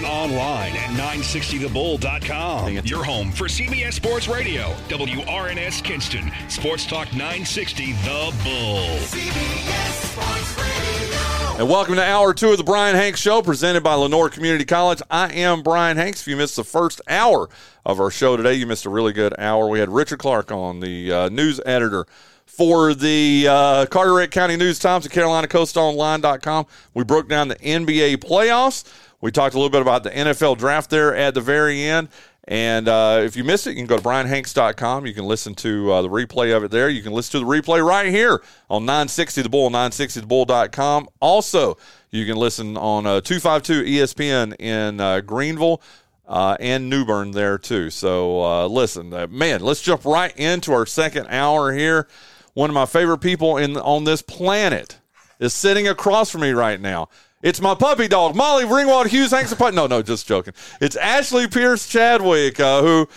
and online at 960thebull.com. Your home for CBS Sports Radio, WRNS Kinston, Sports Talk 960 The Bull. CBS Sports Radio. And welcome to hour two of the Bryan Hanks Show, presented by Lenoir Community College. I am Bryan Hanks. If you missed the first hour of our show today, you missed a really good hour. We had Richard Clark on, the uh, news editor for the uh, Carteret County News Times and CarolinaCoastOnline.com. We broke down the NBA playoffs. We talked a little bit about the NFL draft there at the very end. And uh, if you missed it, you can go to bryanhanks.com. You can listen to uh, the replay of it there. You can listen to the replay right here on 960 The Bull, 960thebull.com. Also, you can listen on uh, 252 ESPN in uh, Greenville. Uh, and New Bern there too. So uh, listen, man, let's jump right into our second hour here one of my favorite people in on this planet is sitting across from me right now. It's my puppy dog, Molly Ringwald Hughes Hanks. No, no, just joking. It's Ashley Pierce Chadwick, uh, who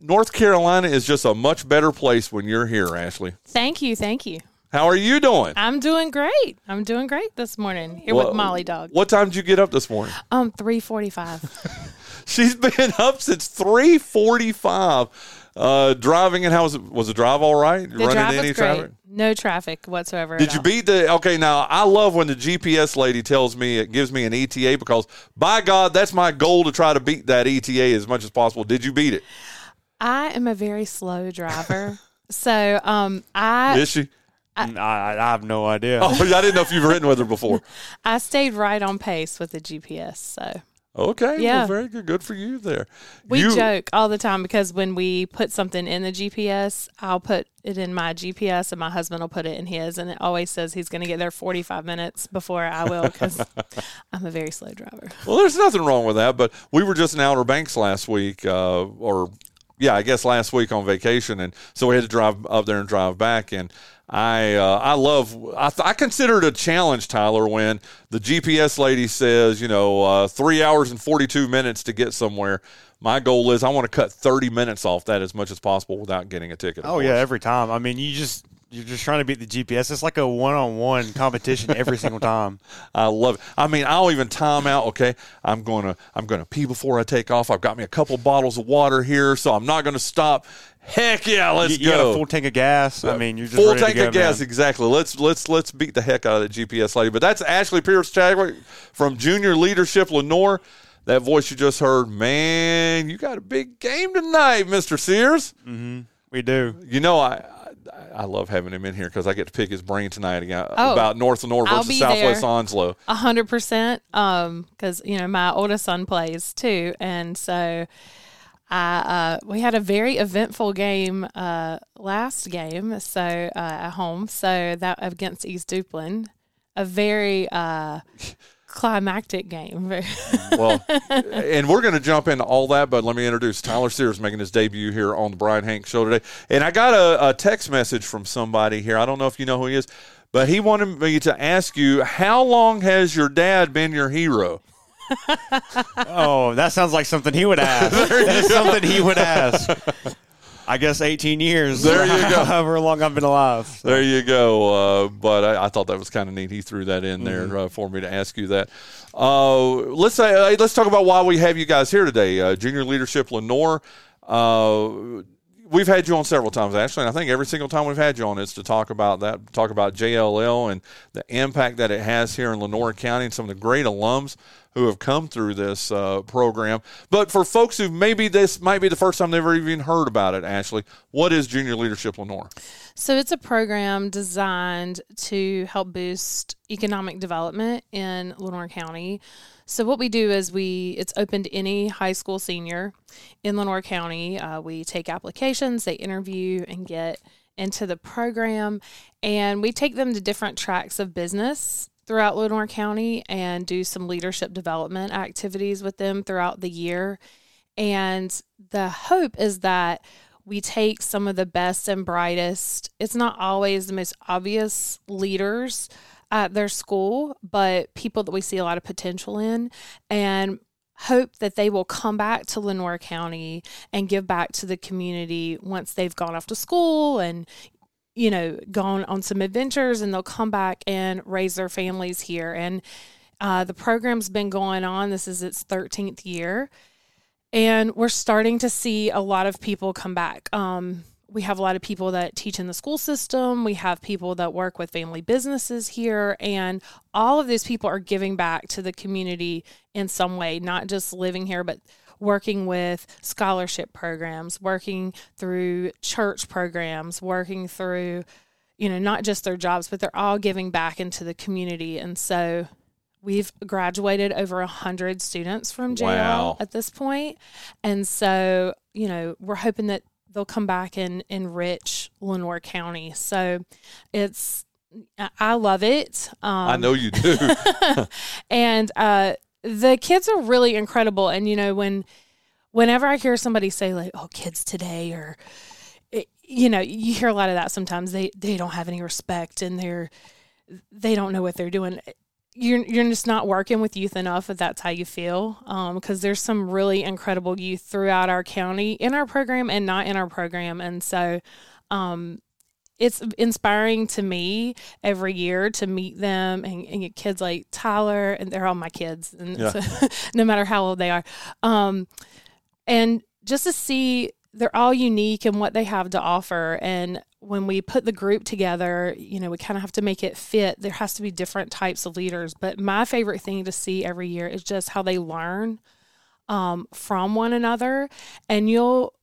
North Carolina is just a much better place when you're here, Ashley. Thank you, thank you. How are you doing? I'm doing great. I'm doing great this morning here well, with Molly Dog. What time did you get up this morning? Um, three forty-five. She's been up since three forty-five uh, driving and how was it? Was the drive all right? The Running drive was great. Traffic? No traffic whatsoever. Did you beat the? Okay, now I love when the GPS lady tells me it gives me an ETA because by God, that's my goal to try to beat that ETA as much as possible. Did you beat it? I am a very slow driver, so um, I is she. I, I, I, have no idea. Oh, I didn't know if you've ridden with her before. I stayed right on pace with the GPS, so Okay. Yeah. Well, very good. Good for you there. We you, joke all the time because when we put something in the GPS, I'll put it in my GPS and my husband will put it in his. And it always says he's going to get there 45 minutes before I will because I'm a very slow driver. Well, there's nothing wrong with that. But we were just in Outer Banks last week, uh, or yeah, I guess last week on vacation. And so we had to drive up there and drive back. And I uh, I love I, I, consider it a challenge, Tyler, when the GPS lady says you know uh, three hours and forty two minutes to get somewhere. My goal is I want to cut thirty minutes off that as much as possible without getting a ticket. Oh yeah, every time. I mean, you just you're just trying to beat the GPS. It's like a one-on-one competition every single time. I love it. I mean, I'll even time out. Okay, I'm going to I'm to pee before I take off. I've got me a couple bottles of water here, so I'm not going to stop. Heck yeah, let's you, you go. a full tank of gas. I mean, you're just full tank go, of gas. Man. Exactly. Let's let's let's beat the heck out of the GPS lady. But that's Ashley Pierce Chadwick from Junior Leadership Lenoir. That voice you just heard, man, you got a big game tonight, Mister Sears. Mm-hmm. We do. You know, I I love having him in here because I get to pick his brain tonight again oh, about North versus Southwest Onslow. A hundred percent. Um, because you know my oldest son plays too, and so I uh, we had a very eventful game uh last game, so uh, at home, so that against East Duplin, a very uh climactic game. well, and we're going to jump into all that, but let me introduce Tyler Sears making his debut here on the Bryan Hank Show today. And I got a, a text message from somebody here. I don't know if you know who he is, but he wanted me to ask you, how long has your dad been your hero? oh, that sounds like something he would ask. That's something he would ask. I guess 18 years. There you go. However long I've been alive. So. There you go. Uh, but I, I, thought that was kind of neat. He threw that in there mm-hmm. uh, for me to ask you that. Uh, let's say uh, let's talk about why we have you guys here today. Uh, Junior Leadership Lenoir. We've had you on several times, Ashley, And I think every single time we've had you on is to talk about that, talk about JLL and the impact that it has here in Lenoir County and some of the great alums who have come through this uh, program. But for folks who maybe this might be the first time they've ever even heard about it, Ashley, what is Junior Leadership Lenoir? So it's a program designed to help boost economic development in Lenoir County. So what we do is we it's open to any high school senior in Lenoir County. Uh, we take applications, they interview and get into the program, and we take them to different tracks of business throughout Lenoir County and do some leadership development activities with them throughout the year. And the hope is that we take some of the best and brightest, it's not always the most obvious leaders at their school, but people that we see a lot of potential in and hope that they will come back to Lenoir County and give back to the community once they've gone off to school and you know, gone on some adventures and they'll come back and raise their families here. And Uh, the program's been going on. This is its 13th year. And we're starting to see a lot of people come back. Um, we have a lot of people that teach in the school system. We have people that work with family businesses here. And all of these people are giving back to the community in some way, not just living here, but working with scholarship programs, working through church programs, working through, you know, not just their jobs, but they're all giving back into the community. And so we've graduated over a hundred students from JL Wow. at this point. And so, you know, we're hoping that they'll come back and enrich Lenoir County. So it's I- love it. Um, I know you do. and uh, the kids are really incredible. And you know, when whenever I hear somebody say like, "Oh, kids today," or you know, you hear a lot of that sometimes. They they don't have any respect, and they're they don't know what they're doing. You're you're just not working with youth enough if that's how you feel. Because there's some really incredible youth throughout our county in our program and not in our program, and so. Um, it's inspiring to me every year to meet them and, and get kids like Tyler, and they're all my kids, and Yeah. so, no matter how old they are, um, and just to see they're all unique in what they have to offer. And when we put the group together, you know, we kind of have to make it fit. There has to be different types of leaders, but my favorite thing to see every year is just how they learn um, from one another, and you'll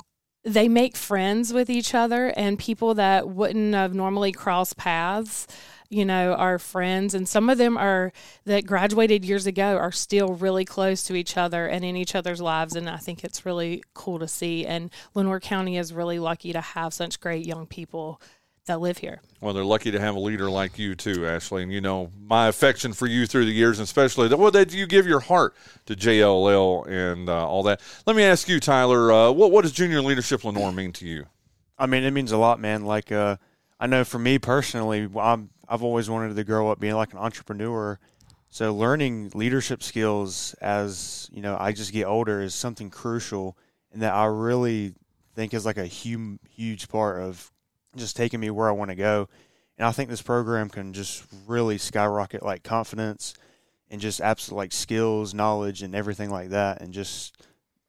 they make friends with each other and people that wouldn't have normally crossed paths you know our friends and some of them are that graduated years ago are still really close to each other and in each other's lives and i think it's really cool to see and lenoir county is really lucky to have such great young people that live here Well, they're lucky to have a leader like you too, Ashley. And you know my affection for you through the years, and especially that. Well, that you give your heart to JLL and uh, all that. Let me ask you, Tyler. Uh, what what does Junior Leadership Lenoir mean to you? I mean, it means a lot, man. Like, uh, I know for me personally, I'm, I've always wanted to grow up being like an entrepreneur. So learning leadership skills as you know, I just get older is something crucial, and that I really think is like a huge, huge part of just taking me where I want to go. And I think this program can just really skyrocket like confidence and just absolute like skills, knowledge, and everything like that, and just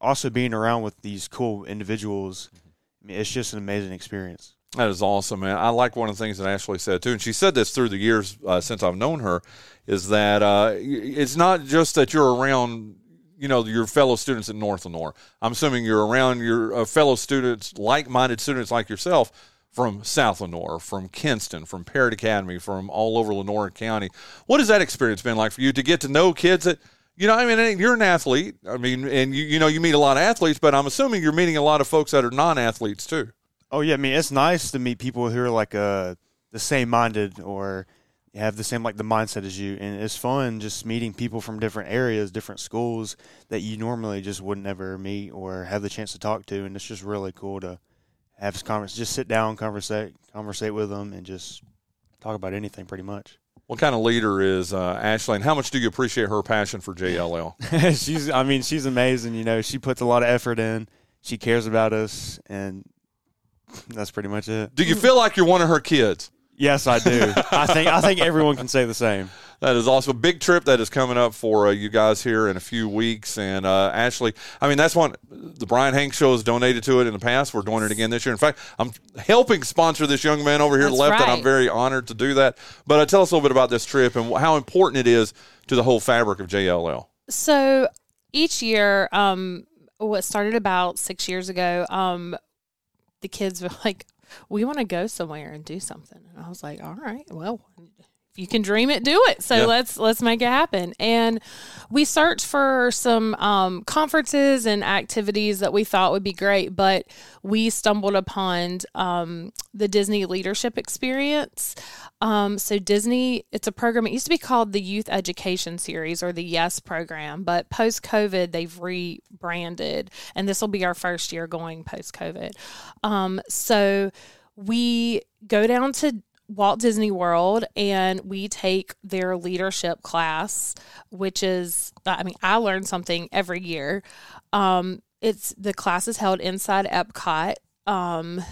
also being around with these cool individuals. Mm-hmm. I mean, it's just an amazing experience. That is awesome, man. I like one of the things that Ashley said too, and she said this through the years uh, since I've known her, is that uh, it's not just that you're around, you know, your fellow students at North Lenoir. I'm assuming you're around your uh, fellow students, like-minded students like yourself, from South Lenoir, from Kinston, from Parrott Academy, from all over Lenoir County. What has that experience been like for you to get to know kids that? You know, I mean, you're an athlete. I mean, and you, you know, you meet a lot of athletes, but I'm assuming you're meeting a lot of folks that are non-athletes too. Oh yeah, I mean it's nice to meet people who are like uh the same minded or have the same like the mindset as you, and it's fun just meeting people from different areas, different schools that you normally just wouldn't ever meet or have the chance to talk to, and it's just really cool to have this converse, just sit down, conversate, conversate with them, and just talk about anything pretty much. What kind of leader is uh, Ashley, and how much do you appreciate her passion for JLL? she's, I mean, she's amazing. You know, she puts a lot of effort in. She cares about us, and that's pretty much it. Do you feel like you're one of her kids? Yes, I do. I think I think everyone can say the same. That is also a big trip that is coming up for uh, you guys here in a few weeks. And uh, Ashley, I mean, that's one the Bryan Hanks show has donated to it in the past. We're doing it again this year. In fact, I'm helping sponsor this young man over here That's left, and I'm very honored to do that. But uh, tell us a little bit about this trip and how important it is to the whole fabric of JLL. So each year, um, what started about six years ago, um, the kids were like, "We want to go somewhere and do something," and I was like, "All right, well." If you can dream it, do it. So Yeah. let's let's make it happen. And we searched for some um, conferences and activities that we thought would be great, but we stumbled upon um, the Disney Leadership Experience. Um, so Disney, it's a program. It used to be called the Youth Education Series or the Yes program, but post COVID they've rebranded, and this will be our first year going post COVID. Um, so we go down to Walt Disney World and we take their leadership class, which is, I mean, I learn something every year. Um, it's the class is held inside Epcot. Um,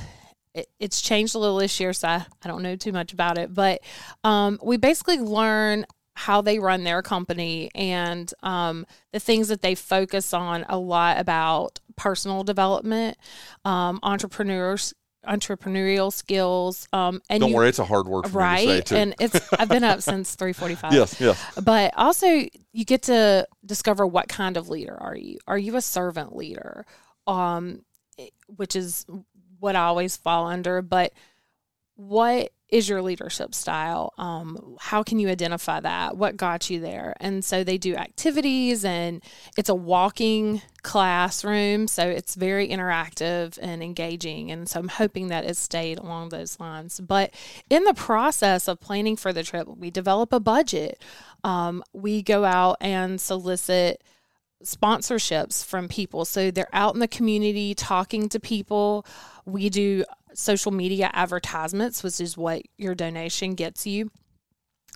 it, it's changed a little this year, so I, I don't know too much about it. But um, we basically learn how they run their company and um, the things that they focus on a lot about personal development, um, entrepreneurs entrepreneurial skills. Um, and Don't you, worry, it's a hard word for right? me to say too. And it's I've been up since three forty five. yes, yes. But also, you get to discover what kind of leader are you? Are you a servant leader? Um, which is what I always fall under. But what is your leadership style? Um, how can you identify that? What got you there? And so they do activities, and it's a walking classroom, so it's very interactive and engaging. And so I'm hoping that it stayed along those lines. But in the process of planning for the trip, we develop a budget. Um, we go out and solicit sponsorships from people. So they're out in the community talking to people. We do social media advertisements, which is what your donation gets you.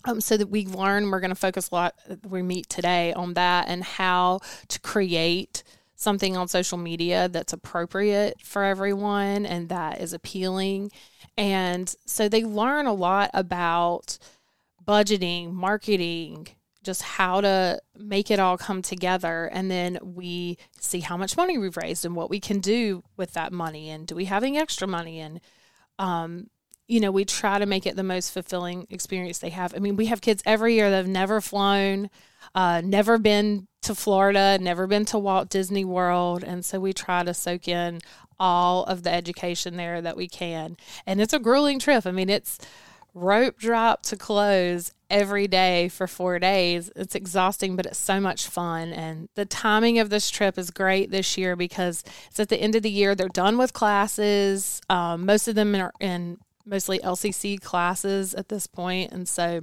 Um, so that we learn, we're going to focus a lot. We meet today on that and how to create something on social media that's appropriate for everyone and that is appealing. And so they learn a lot about budgeting, marketing, just how to make it all come together. And then we see how much money we've raised and what we can do with that money. And do we have any extra money? And, um, you know, we try to make it the most fulfilling experience they have. I mean, we have kids every year that have never flown, uh, never been to Florida, never been to Walt Disney World. And so we try to soak in all of the education there that we can. And it's a grueling trip. I mean, it's rope drop to close every day for four days. It's exhausting, but it's so much fun. And the timing of this trip is great this year because it's at the end of the year. They're done with classes. Um, most of them are in mostly LCC classes at this point, and so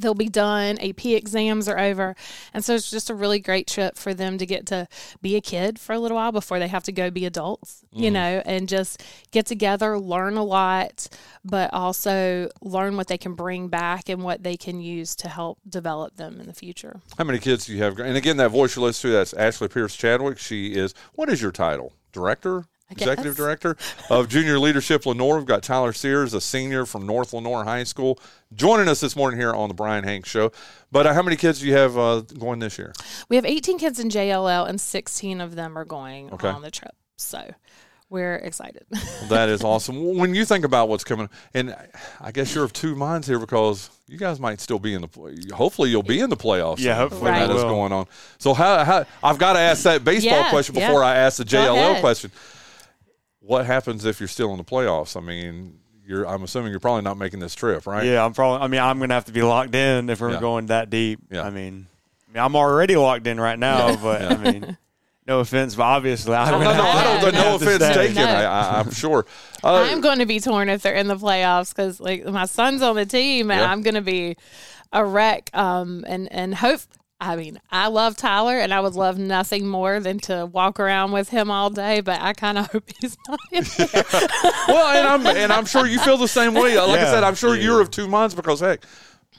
they'll be done. AP exams are over. And so it's just a really great trip for them to get to be a kid for a little while before they have to go be adults, you mm-hmm. know, and just get together, learn a lot, but also learn what they can bring back and what they can use to help develop them in the future. How many kids do you have? And again, that voice you listen to, that's Ashley Pierce Chadwick. She is, what is your title? Director? Executive. Director of Junior Leadership Lenoir. We've got Tyler Sears, a senior from North Lenoir High School, joining us this morning here on the Bryan Hanks Show. But uh, how many kids do you have uh, going this year? We have 18 kids in JLL and 16 of them are going Okay. on the trip. So we're excited. That is awesome. When you think about what's coming, and I guess you're of two minds here because you guys might still be in the. Hopefully, you'll be in the playoffs. Yeah, hopefully that we is will. going on. So how, how I've got to ask that baseball Yeah, question yeah. before I ask the JLL question. What happens if you're still in the playoffs? I mean, you're. I'm assuming you're probably not making this trip, right? Yeah, I'm probably. I mean, I'm gonna have to be locked in if we're Yeah. going that deep. Yeah. I mean, I mean, I'm already locked in right now, but I mean, no offense, but obviously, I'm No, no, gonna no. have I to- don't. No, No, offense taken. No. I, I, I'm sure. Uh, I'm going to be torn if they're in the playoffs because like my son's on the team and Yeah. I'm going to be a wreck. Um, and and hope. I mean, I love Tyler, and I would love nothing more than to walk around with him all day. But I kind of hope he's not in there. well, and I'm and I'm sure you feel the same way. Like I said, I'm sure yeah. you're of two minds because heck,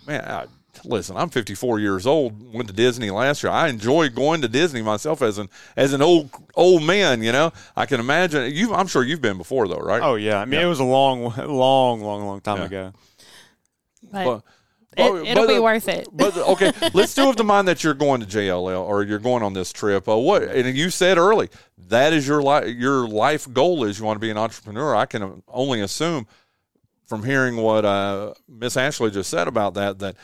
man, I, listen, I'm 54 years old. Went to Disney last year. I enjoy going to Disney myself as an as an old old man. You know, I can imagine you. I'm sure you've been before though, right? Oh yeah, I mean, it was a long, long, long, long time Yeah. ago. But But- it, but- it'll but- be worth it. But okay, let's do with the mind that you're going to JLL or you're going on this trip. Uh, what and you said early that is your life. Your life goal is you want to be an entrepreneur. I can only assume from hearing what uh, Miss Ashley just said about that that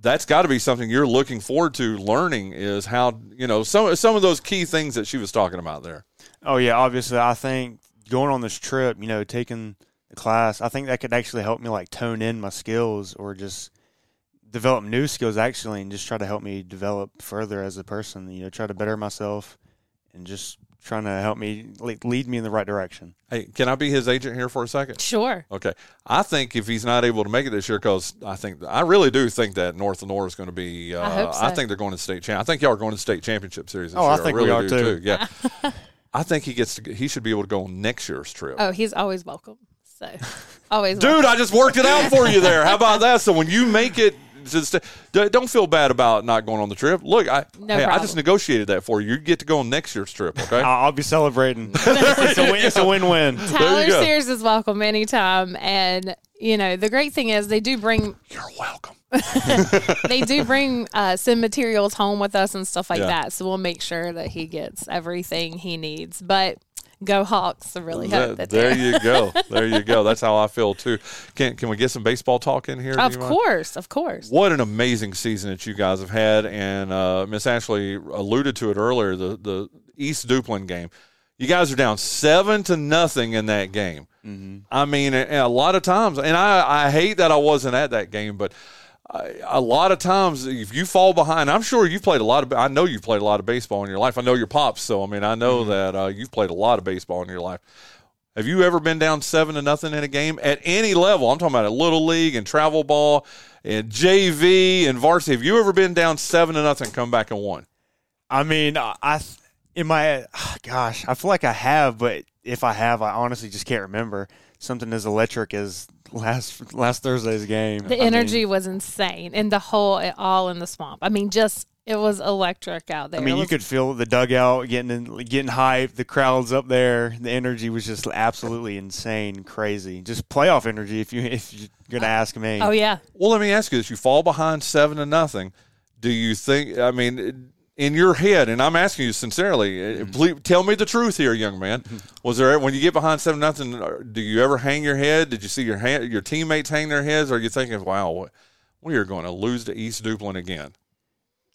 that's got to be something you're looking forward to learning is how you know some some of those key things that she was talking about there. Oh yeah, obviously, I think going on this trip, you know, taking the class, I think that could actually help me like tone in my skills or just develop new skills actually, and just try to help me develop further as a person. You know, try to better myself and just trying to help me like, lead me in the right direction. Hey, can I be his agent here for a second? Sure. Okay, I think if he's not able to make it this year, because I think I really do think that North and north is going to be. Uh, I hope so. think they're going to state champ. I think y'all are going to state championship series. This Oh, I year. think really we are do, too. Yeah, I think he gets. To, he should be able to go on next year's trip. Oh, he's always welcome. So always Dude, welcome. I just worked it out for you there. How about that? So when you make it to the sta- Don't feel bad about not going on the trip. Look, I No hey, I just negotiated that for you. You get to go on next year's trip. Okay. I'll, I'll be celebrating. it's, a win, it's a win-win. Tyler. Sears is welcome anytime. And, you know, the great thing is they do bring You're welcome. they do bring uh, some materials home with us and stuff like Yeah. that. So we'll make sure that he gets everything he needs. But go Hawks! I really hope That- that there you go. There you go. That's how I feel too. Can can we get some baseball talk in here? Of you mind? course, of course. What an amazing season that you guys have had, and uh, Miss Ashley alluded to it earlier. The the East Duplin game, you guys are down seven to nothing in that game. I mean, a lot of times, and I I hate that I wasn't at that game, but. A lot of times, if you fall behind, I'm sure you've played a lot of. I know you've played a lot of baseball in your life. I know your pops, so I mean, I know that uh, you've played a lot of baseball in your life. Have you ever been down seven to nothing in a game at any level? I'm talking about a little league and travel ball and JV and varsity. Have you ever been down seven to nothing, come back and won? I mean, I I- in my gosh, I feel like I have, but if I have, I honestly just can't remember something as electric as last last Thursday's game. The I mean, energy was insane, and the whole it all in the swamp. I mean, just it was electric out there. I mean, It you could feel the dugout getting in, getting hyped. The crowds up there. The energy was just absolutely insane, crazy. Just playoff energy. If you if you're gonna uh, ask me, Oh yeah, Well, let me ask you this: You fall behind seven to nothing. Do you think? I mean, in your head, and I'm asking you sincerely, uh, please tell me the truth here, young man. Was there when you get behind seven nothing? uh, Do you ever hang your head? Did you see your hand, your teammates hang their heads? Or are you thinking, "Wow, we are going to lose to East Duplin again"?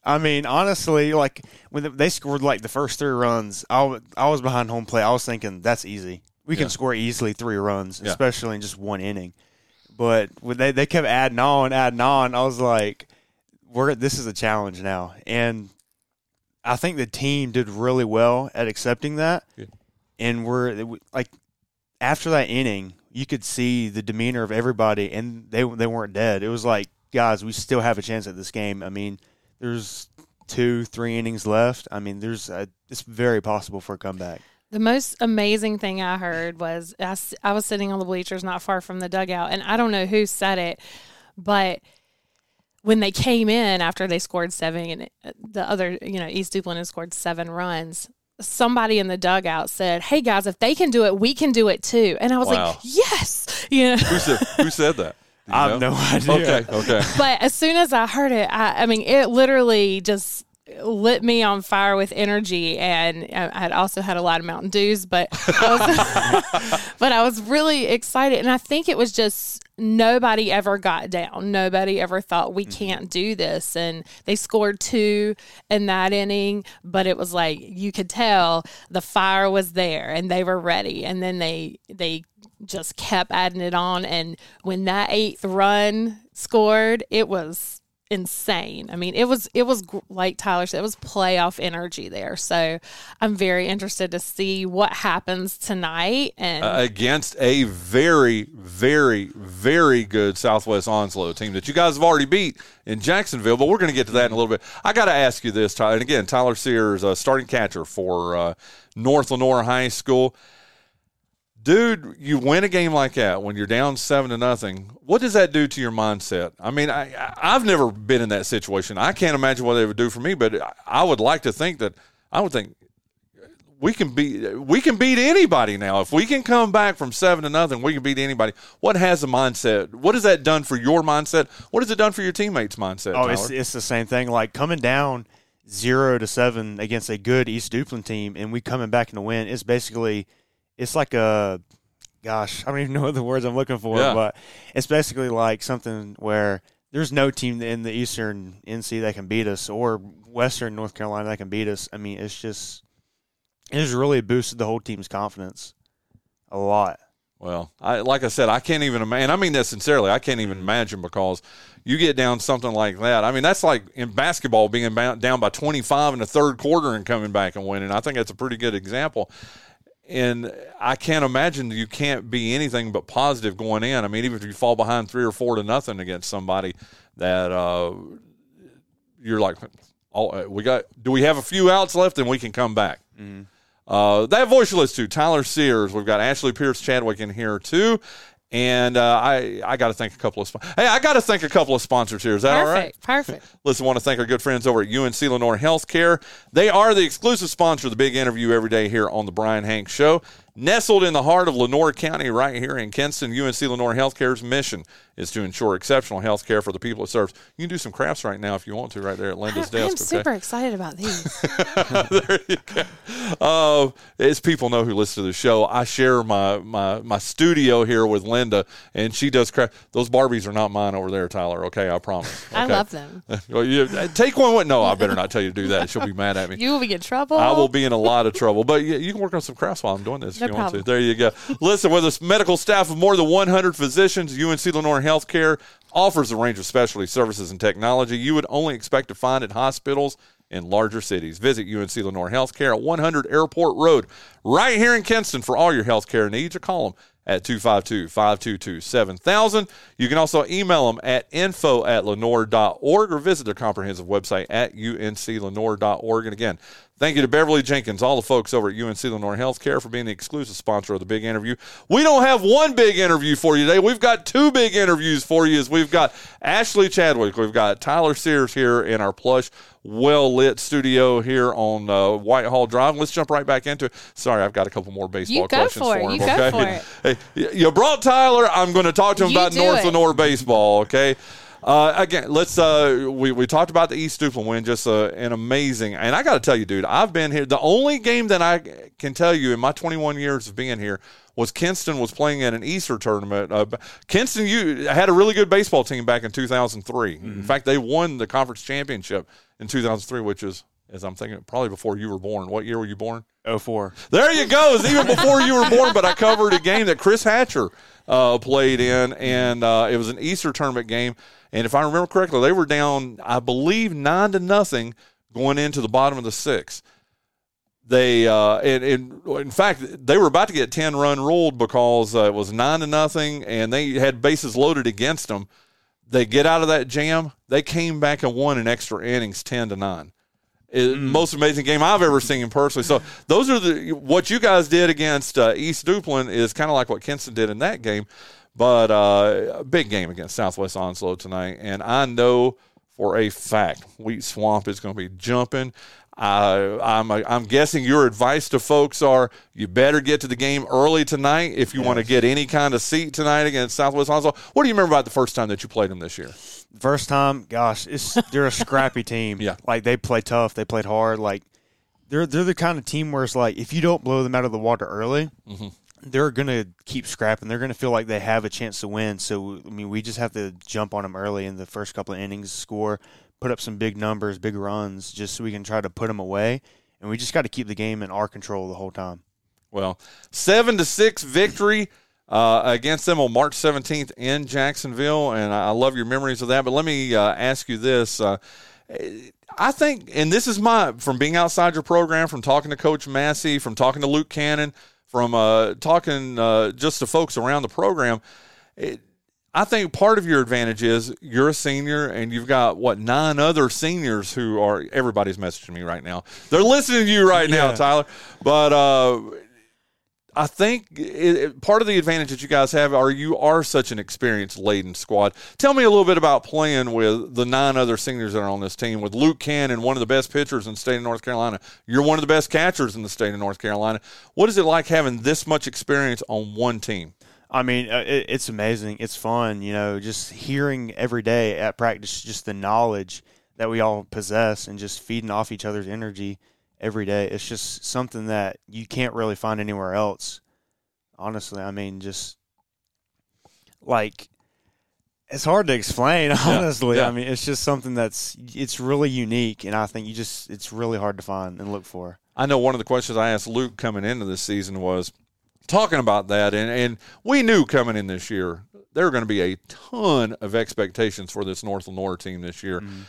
I mean, honestly, like when they scored like the first three runs, I I was behind home plate. I was thinking that's easy. We Yeah. can score easily three runs, Yeah. especially in just one inning. But when they they kept adding on, adding on, I was like, "We're this is a challenge now." And I think the team did really well at accepting that. Yeah. And we're like after that inning, you could see the demeanor of everybody, and they they weren't dead. It was like, guys, we still have a chance at this game. I mean, there's two, three innings left. I mean, there's a, it's very possible for a comeback. The most amazing thing I heard was I, I was sitting on the bleachers not far from the dugout, and I don't know who said it, but when they came in after they scored seven, and the other, you know, East Duplin had scored seven runs. Somebody in the dugout said, "Hey guys, if they can do it, we can do it too." And I was Wow. like, "Yes!" You know. Who said who said that? Do you I have know? no idea. Okay, okay. but as soon as I heard it, I, I mean, it literally just lit me on fire with energy. And I I had also had a lot of Mountain Dews, but I was, but I was really excited. And I think it was just nobody ever got down. Nobody ever thought we mm-hmm. can't do this. And they scored two in that inning, but it was like you could tell the fire was there and they were ready. And then they they just kept adding it on. And when that eighth run scored, it was insane. I mean, it was it was like Tyler said, it was playoff energy there. So I'm very interested to see what happens tonight. And Uh, against a very, very, very good Southwest Onslow team that you guys have already beat in Jacksonville. But we're going to get to that in a little bit. I got to ask you this, Tyler. And again, Tyler Sears, uh, starting catcher for uh, North Lenoir High School. Dude, you win a game like that when you're down seven to nothing. What does that do to your mindset? I mean, I, I've never been in that situation. I can't imagine what they would do for me, but I- I would like to think that I would think we can beat we can beat anybody now. If we can come back from seven to nothing, we can beat anybody. What has the mindset? What has that done for your mindset? What has it done for your teammates' mindset? Oh, it's it's the same thing. Like coming down zero to seven against a good East Duplin team, and we coming back in the win. It's basically, it's like a, gosh, I don't even know the words I'm looking for, Yeah. but it's basically like something where there's no team in the Eastern NC that can beat us, or Western North Carolina that can beat us. I mean, it's just, it's really boosted the whole team's confidence a lot. Well, I, like I said, I can't even imagine. I mean that sincerely. I can't even imagine because you get down something like that. I mean, that's like in basketball being down by 25 in the third quarter and coming back and winning. I think that's a pretty good example. And I can't imagine you can't be anything but positive going in. I mean, even if you fall behind three or four to nothing against somebody that uh, you're like, oh, we got. Do we have a few outs left and we can come back? Uh, that voice you listen to, Tyler Sears. We've got Ashley Pierce Chadwick in here too. And uh, I I got to thank a couple of spon- hey I got to thank a couple of sponsors here. Is that all right? Perfect. Perfect. Listen, want to thank our good friends over at UNC Lenoir Healthcare. They are the exclusive sponsor of the big interview every day here on the Bryan Hanks Show. Nestled in the heart of Lenoir County, right here in Kinston, UNC Lenoir Healthcare's mission is to ensure exceptional health care for the people it serves. You can do some crafts right now if you want to, right there at Linda's I, I'm desk. okay? super excited about these. there you go. Uh, as people know who listen to the show, I share my, my my studio here with Linda, and she does craft. Those Barbies are not mine over there, Tyler. Okay, I promise. I love them. Well, you, take one. With, no, I better not tell you to do that. She'll be mad at me. You will be in trouble. I will be in a lot of trouble. But you, you can work on some crafts while I'm doing this No you want to. There you go. Listen, with a medical staff of more than 100 physicians, UNC Lenoir Healthcare offers a range of specialty services and technology you would only expect to find at hospitals in larger cities. Visit UNC Lenoir Healthcare at 100 Airport Road, right here in Kinston, for all your healthcare needs, or call them at 252 522 7000. You can also email them at info at lenoir.org or visit their comprehensive website at unclenoir.org. And again, thank you to Beverly Jenkins, all the folks over at UNC Lenoir Healthcare for being the exclusive sponsor of the big interview. We don't have one big interview for you today. We've got two big interviews for you. As we've got Ashley Chadwick, we've got Tyler Sears here in our plush, well lit studio here on uh, Whitehall Drive. Let's jump right back into it. Sorry, I've got a couple more baseball You go questions for it. him. You go for it. Hey, you brought Tyler. I'm going to talk to him You about North it. Lenoir baseball. Okay. Uh, again, let's. Uh, we we talked about the East Duplin win, just uh, an amazing. And I got to tell you, dude, I've been here. The only game that I can tell you in my 21 years of being here was Kinston was playing in an Easter tournament. Uh, Kinston, you had a really good baseball team back in 2003. Mm-hmm. In fact, they won the conference championship in 2003, which is, as I'm thinking, probably before you were born. What year were you born? 04. There you go. It's even before you were born, but I covered a game that Chris Hatcher uh, played in, and uh, it was an Easter tournament game. And if I remember correctly, they were down, I believe, nine to nothing going into the bottom of the sixth. They uh, and, and in fact they were about to get ten run ruled because uh, it was nine to nothing, and they had bases loaded against them. They get out of that jam. They came back and won in extra innings, ten to nine. It- Most amazing game I've ever seen him personally. So those are the what you guys did against uh, East Duplin is kind of like what Kinston did in that game, but uh, a big game against Southwest Onslow tonight. And I know for a fact Wheat Swamp is going to be jumping. Uh, I'm I'm guessing your advice to folks are you better get to the game early tonight if you want to get any kind of seat tonight against Southwest Onslow. What do you remember about the first time that you played them this year? First time, gosh, it's they're a scrappy team. Yeah. like they play tough. They played hard. Like they're they're the kind of team where it's like if you don't blow them out of the water early, Mm-hmm. they're gonna keep scrapping. They're gonna feel like they have a chance to win. So I mean, we just have to jump on them early in the first couple of innings, score, put up some big numbers, big runs, just so we can try to put them away. And we just got to keep the game in our control the whole time. Well, seven to six victory uh, against them on March seventeenth in Jacksonville, and I love your memories of that. But let me uh, ask you this: uh, I think, and this is my from being outside your program, from talking to Coach Massey, from talking to Luke Cannon, from uh, talking uh, just to folks around the program. It, I think part of your advantage is you're a senior and you've got what nine other seniors who are everybody's messaging me right now. They're listening to you right now, Yeah. Tyler. But uh, I think it, part of the advantage that you guys have are you are such an experienced laden squad. Tell me a little bit about playing with the nine other seniors that are on this team. With Luke Cannon, one of the best pitchers in the state of North Carolina, you're one of the best catchers in the state of North Carolina. What is it like having this much experience on one team? I mean, uh, it, it's amazing. It's fun, you know, just hearing every day at practice just the knowledge that we all possess and just feeding off each other's energy every day. It's just something that you can't really find anywhere else. Honestly, I mean, just like it's hard to explain. Honestly, yeah. I mean, it's just something that's it's really unique, and I think you just it's really hard to find and look for. I know one of the questions I asked Luke coming into this season was talking about that, and, and we knew coming in this year there were going to be a ton of expectations for this North Lenoir team this year. Mm-hmm.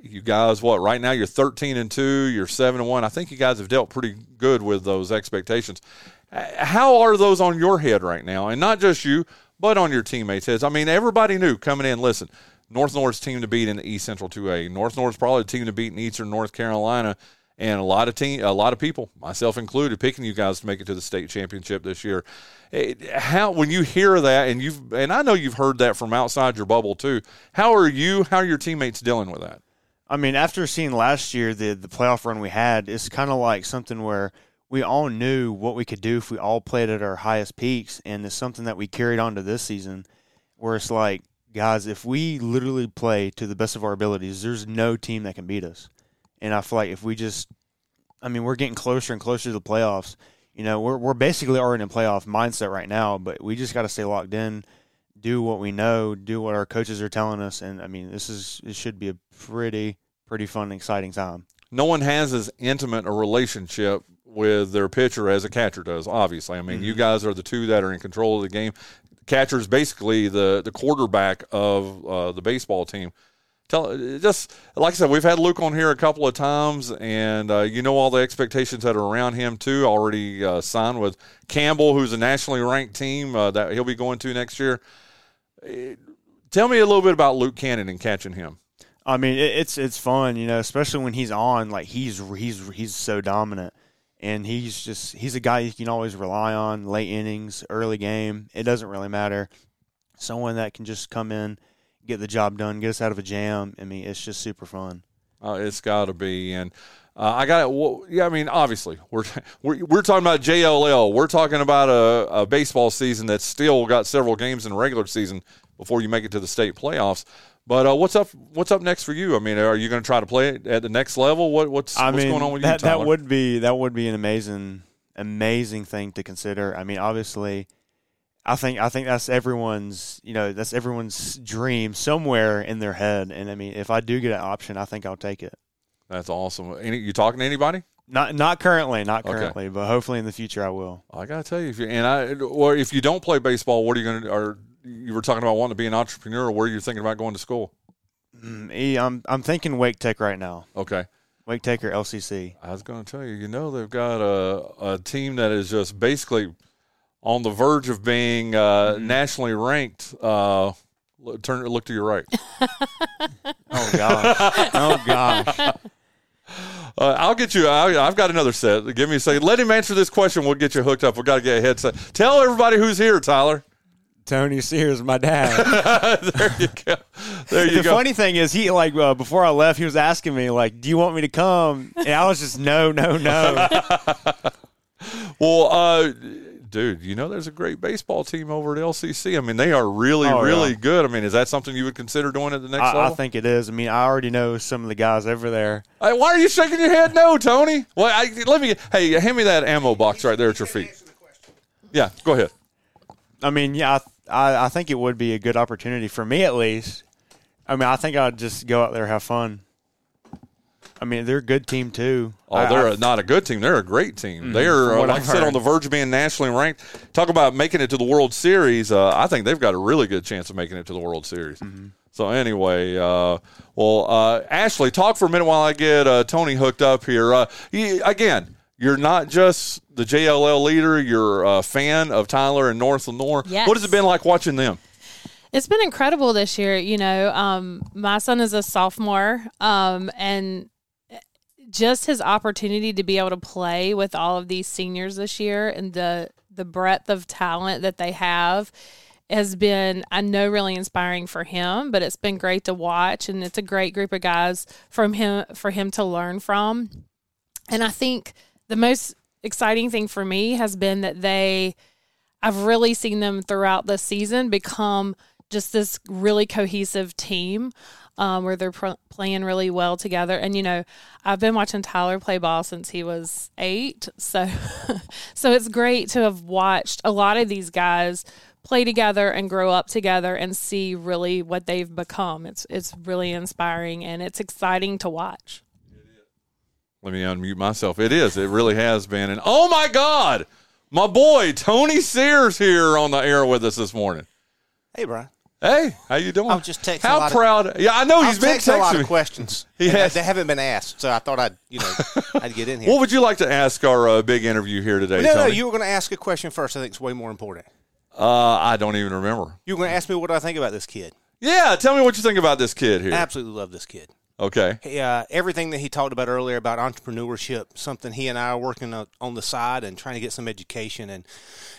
You guys, what right now you're 13 and two, you're seven and one. I think you guys have dealt pretty good with those expectations. How are those on your head right now, and not just you, but on your teammates' heads? I mean, everybody knew coming in. Listen, North North's team to beat in the East Central 2A. North North's probably the team to beat in Eastern North Carolina. and a lot of team, a lot of people, myself included, picking you guys to make it to the state championship this year. How when you hear that, and you've and I know you've heard that from outside your bubble too. How are you? How are your teammates dealing with that? I mean, after seeing last year the the playoff run we had, it's kind of like something where we all knew what we could do if we all played at our highest peaks, and it's something that we carried on to this season, where it's like, guys, if we literally play to the best of our abilities, there's no team that can beat us. And I feel like if we just, I mean, we're getting closer and closer to the playoffs. You know, we're we're basically already in playoff mindset right now, but we just got to stay locked in, do what we know, do what our coaches are telling us, and I mean, this is it should be a pretty pretty fun, and exciting time. No one has as intimate a relationship with their pitcher as a catcher does. Obviously, I mean, mm-hmm. you guys are the two that are in control of the game. catcher is basically the the quarterback of uh, the baseball team. Tell just like I said, we've had Luke on here a couple of times, and uh, you know all the expectations that are around him too. Already uh, signed with Campbell, who's a nationally ranked team uh, that he'll be going to next year. Tell me a little bit about Luke Cannon and catching him. I mean, it's it's fun, you know, especially when he's on. Like he's he's he's so dominant and he's just he's a guy you can always rely on late innings, early game. It doesn't really matter. Someone that can just come in, get the job done, get us out of a jam. I mean, it's just super fun. Uh, it's got to be, and uh, I got well, yeah. I mean, obviously, we're, we're we're talking about JLL. We're talking about a, a baseball season that's still got several games in regular season before you make it to the state playoffs. But uh, what's up? What's up next for you? I mean, are you going to try to play it at the next level? What, what's I what's mean, going on with that, you? Tyler? That would be that would be an amazing amazing thing to consider. I mean, obviously, I think I think that's everyone's you know that's everyone's dream somewhere in their head. And I mean, if I do get an option, I think I'll take it. That's awesome. Any, you talking to anybody? Not not currently, not currently, okay. but hopefully in the future I will. I gotta tell you, if you and I, or if you don't play baseball, what are you going to? Or you were talking about wanting to be an entrepreneur. Where are you thinking about going to school? Mm, I'm I'm thinking Wake Tech right now. Okay. Wake Tech or LCC. I was going to tell you, you know, they've got a, a team that is just basically on the verge of being uh, mm-hmm. nationally ranked. Uh, turn look to your right. oh gosh! Oh gosh! Uh, I'll get you. I, have got another set. Give me a second. Let him answer this question. We'll get you hooked up. We've got to get a headset. Tell everybody who's here, Tyler. Tony Sears, my dad. there you go. There you the go. The funny thing is, he like uh, before I left, he was asking me like, "Do you want me to come?" And I was just, "No, no, no." well, uh, dude, you know, there's a great baseball team over at LCC. I mean, they are really, oh, really yeah. good. I mean, is that something you would consider doing at the next I, level? I think it is. I mean, I already know some of the guys over there. Hey, why are you shaking your head? No, Tony. Well, I, let me. Hey, hand me that ammo box right there at your feet. Yeah, go ahead. I mean, yeah, I, I think it would be a good opportunity for me at least. I mean, I think I'd just go out there have fun. I mean, they're a good team too. Oh, they're I, not a good team. They're a great team. Mm-hmm. They're, uh, like I said, on the verge of being nationally ranked. Talk about making it to the World Series. Uh, I think they've got a really good chance of making it to the World Series. Mm-hmm. So anyway, uh, well, uh, Ashley, talk for a minute while I get uh, Tony hooked up here. Uh, again, you're not just the JLL leader, you're a fan of Tyler and North Lenoir. Yes. What has it been like watching them? It's been incredible this year. You know, um, my son is a sophomore, um, and just his opportunity to be able to play with all of these seniors this year and the the breadth of talent that they have has been I know really inspiring for him, but it's been great to watch and it's a great group of guys from him for him to learn from. And I think the most exciting thing for me has been that they, I've really seen them throughout the season become just this really cohesive team um, where they're pr- playing really well together. And you know, I've been watching Tyler play ball since he was eight, so so it's great to have watched a lot of these guys play together and grow up together and see really what they've become. It's it's really inspiring and it's exciting to watch. Let me unmute myself. It is. It really has been. And oh my God, my boy Tony Sears here on the air with us this morning. Hey, Bryan. Hey, how you doing? I'm just texting. How proud? Of, yeah, I know he's been texting, texting a lot me. of questions. He has. They haven't been asked, so I thought I'd you know I'd get in here. What would you like to ask our uh, big interview here today? no, Tony? no, you were going to ask a question first. I think it's way more important. Uh, I don't even remember. You were going to ask me what I think about this kid. Yeah, tell me what you think about this kid here. I absolutely love this kid. Okay. He, uh, everything that he talked about earlier about entrepreneurship, something he and I are working on, the side and trying to get some education, and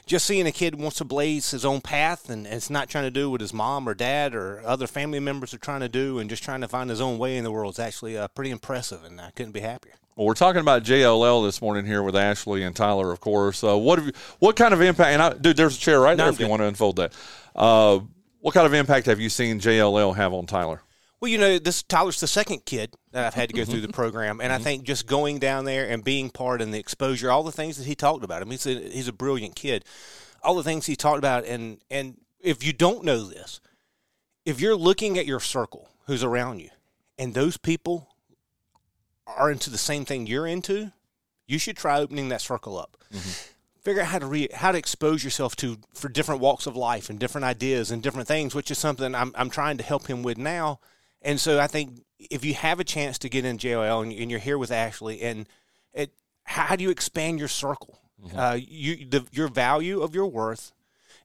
just seeing a kid wants to blaze his own path and, and it's not trying to do what his mom or dad or other family members are trying to do, and just trying to find his own way in the world is actually uh, pretty impressive, and I couldn't be happier. Well, we're talking about JLL this morning here with Ashley and Tyler, of course. Uh, what have you, what kind of impact? And I, dude, there's a chair right No, there I'm if you want to unfold that. Uh, what kind of impact have you seen JLL have on Tyler? Well, you know, this Tyler's the second kid that I've had to go through the program, and I Mm-hmm. think just going down there and being part and the exposure, all the things that he talked about. I mean, he's a, he's a brilliant kid. All the things he talked about, and and if you don't know this, if you're looking at your circle, who's around you, and those people are into the same thing you're into, you should try opening that circle up. Figure out how to re- how to expose yourself to for different walks of life and different ideas and different things, which is something I'm I'm trying to help him with now. And so I think if you have a chance to get in JLL and, and you're here with Ashley, and it, how do you expand your circle? Uh, you the, your value of your worth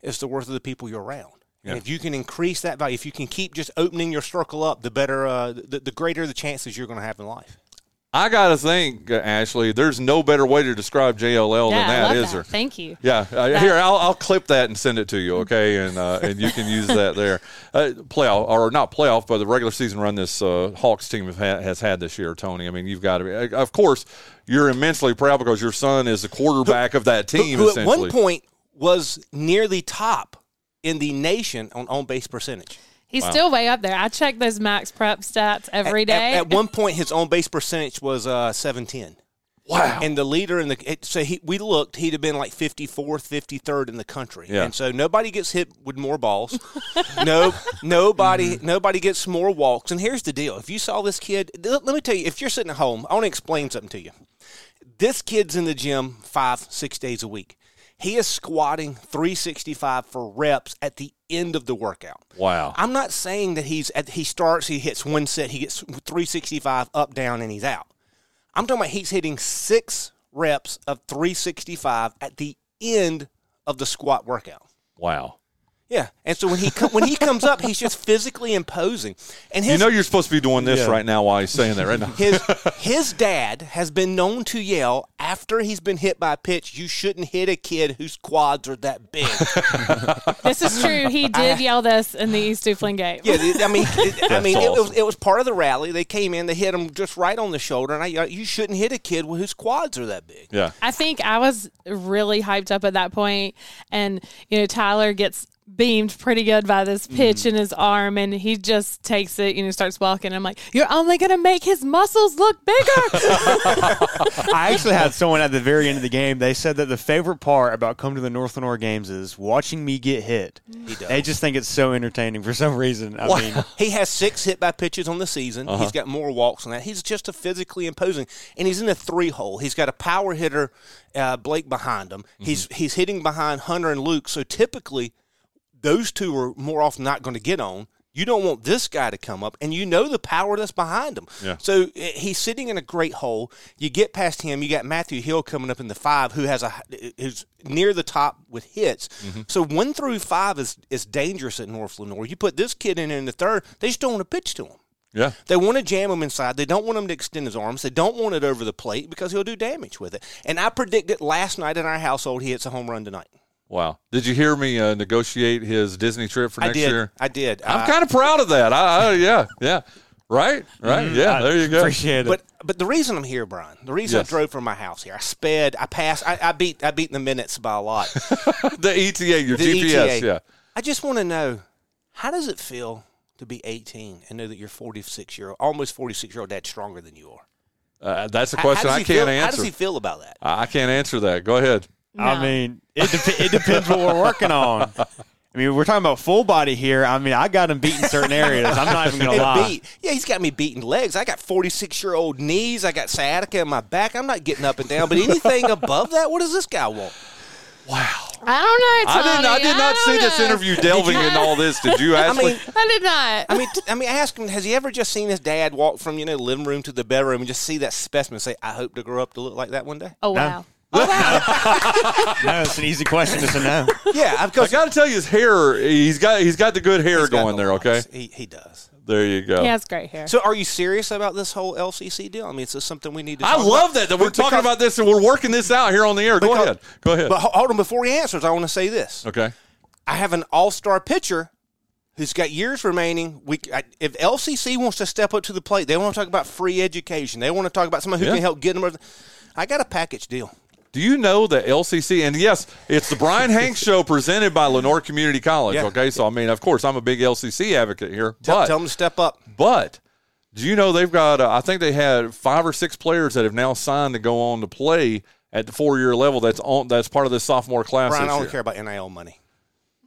is the worth of the people you're around. Yeah. And if you can increase that value, if you can keep just opening your circle up, the better, uh, the, the greater the chances you're going to have in life. I got to think, uh, Ashley, there's no better way to describe JLL yeah, than I that, love is that. there? Thank you. Yeah, uh, here I'll, I'll clip that and send it to you, okay? And uh, and you can use that there. Uh, playoff or not playoff, but the regular season run this uh, Hawks team have had, has had this year, Tony. I mean, you've got to be. uh, Of course, you're immensely proud because your son is the quarterback of that team. who at essentially, one point was near the top in the nation on on base percentage. He's still way up there. I check those max prep stats every At- day. At, at one point, his on base percentage was uh, seven ten. wow. And the leader in the so he we looked he'd have been like 54th 53rd in the country Yeah. and so nobody gets hit with more balls no nobody Mm-hmm. nobody gets more walks and here's the deal if you saw this kid let let me tell you if you're sitting at home I want to explain something to you this kid's in the gym five six days a week he is squatting 365 for reps at the end of the workout wow. I'm not saying that he's at, he starts, he hits one set, he gets 365 up, down, and he's out. I'm talking about he's hitting six reps of 365 at the end of the squat workout. Wow. Yeah, and so when he co- when he comes up, he's just physically imposing. And his You know you're supposed to be doing this Yeah. right now while he's saying that right now. his his dad has been known to yell after he's been hit by a pitch, "You shouldn't hit a kid whose quads are that big." this is true. He did yell this in the East Duplin game. Yeah, I mean, it, I mean, it was it was part of the rally. They came in, they hit him just right on the shoulder, and I, uh, you shouldn't hit a kid whose quads are that big. Yeah. I think I was really hyped up at that point, and you know Tyler gets beamed pretty good by this pitch in his arm, and he just takes it, you know, starts walking. I'm like, "You're only gonna make his muscles look bigger." I actually had someone at the very end of the game. They said that the favorite part about coming to the North Lenoir games is watching me get hit. He does. They just think it's so entertaining for some reason. I mean, He has six hit by pitches on the season. Uh-huh. He's got more walks on that. He's just a physically imposing, and he's in a three hole. He's got a power hitter, uh, Blake behind him. Mm-hmm. He's he's hitting behind Hunter and Luke. So typically, those two are more often not going to get on. You don't want this guy to come up, and you know the power that's behind him. Yeah. So uh, he's sitting in a great hole. You get past him, you got Matthew Hill coming up in the five, who has a who's near the top with hits. Mm-hmm. So one through five is is dangerous at North Lenoir. You put this kid in in the third, they just don't want to pitch to him. Yeah. They want to jam him inside. They don't want him to extend his arms. They don't want it over the plate because he'll do damage with it. And I predicted last night in our household he hits a home run tonight. Wow. Did you hear me uh, negotiate his Disney trip for I next did. year? I did. I'm Uh, kind of proud of that. I, I, yeah, yeah. Right, right. Yeah, I there you go. Appreciate it. But but the reason I'm here, Bryan, the reason Yes. I drove from my house here, I sped, I passed, I, I beat, I beat the minutes by a lot. the ETA, your The GPS. ETA. Yeah. I just want to know, how does it feel to be 18 and know that your 46 year old, almost 46 year old dad's stronger than you are? Uh, that's a question how I can't feel, How does he feel about that? I I can't answer that. Go ahead. I mean, it, dep- it depends what we're working on. I mean, we're talking about full body here. I mean, I got him beat in certain areas. I'm not even going to lie. beat. Yeah, he's got me beating legs. I got 46 year old knees. I got sciatica in my back. I'm not getting up and down. But anything above that, what does this guy want? Wow. I don't know. I didn't. I did not don't see this interview delving in all this. Did you, I Ashley? mean, I did not. I mean, I mean, ask him. Has he ever just seen his dad walk from you know living room to the bedroom and just see that specimen and say, "I hope to grow up to look like that one day"? oh No. Oh, wow. No, it's an easy question. It's a no. Yeah, I because got to tell you, his hair. He's got he's got the good hair he's got going the there. Okay, he he does. there you go. He has great hair. So, are you serious about this whole LCC deal? I mean, it's this something we need to? I talk love about? that that we're Because- talking about this and we're working this out here on the air. Go because- ahead. Go ahead. But ho- hold on, before he answers, I want to say this. okay. I have an all-star pitcher who's got years remaining. We, I, if LCC wants to step up to the plate, they want to talk about free education. They want to talk about someone who Yeah. can help get them. I got a package deal. Do you know that LCC and yes, it's the Bryan Hanks show presented by Lenoir Community College. Yeah. Okay, so I mean, of course, I'm a big LCC advocate here, Tell, but tell them to step up. but do you know they've got? Uh, I think they had five or six players that have now signed to go on to play at the four year level. That's on. That's part of the sophomore class. Bryan, this I only year. care about NIL money.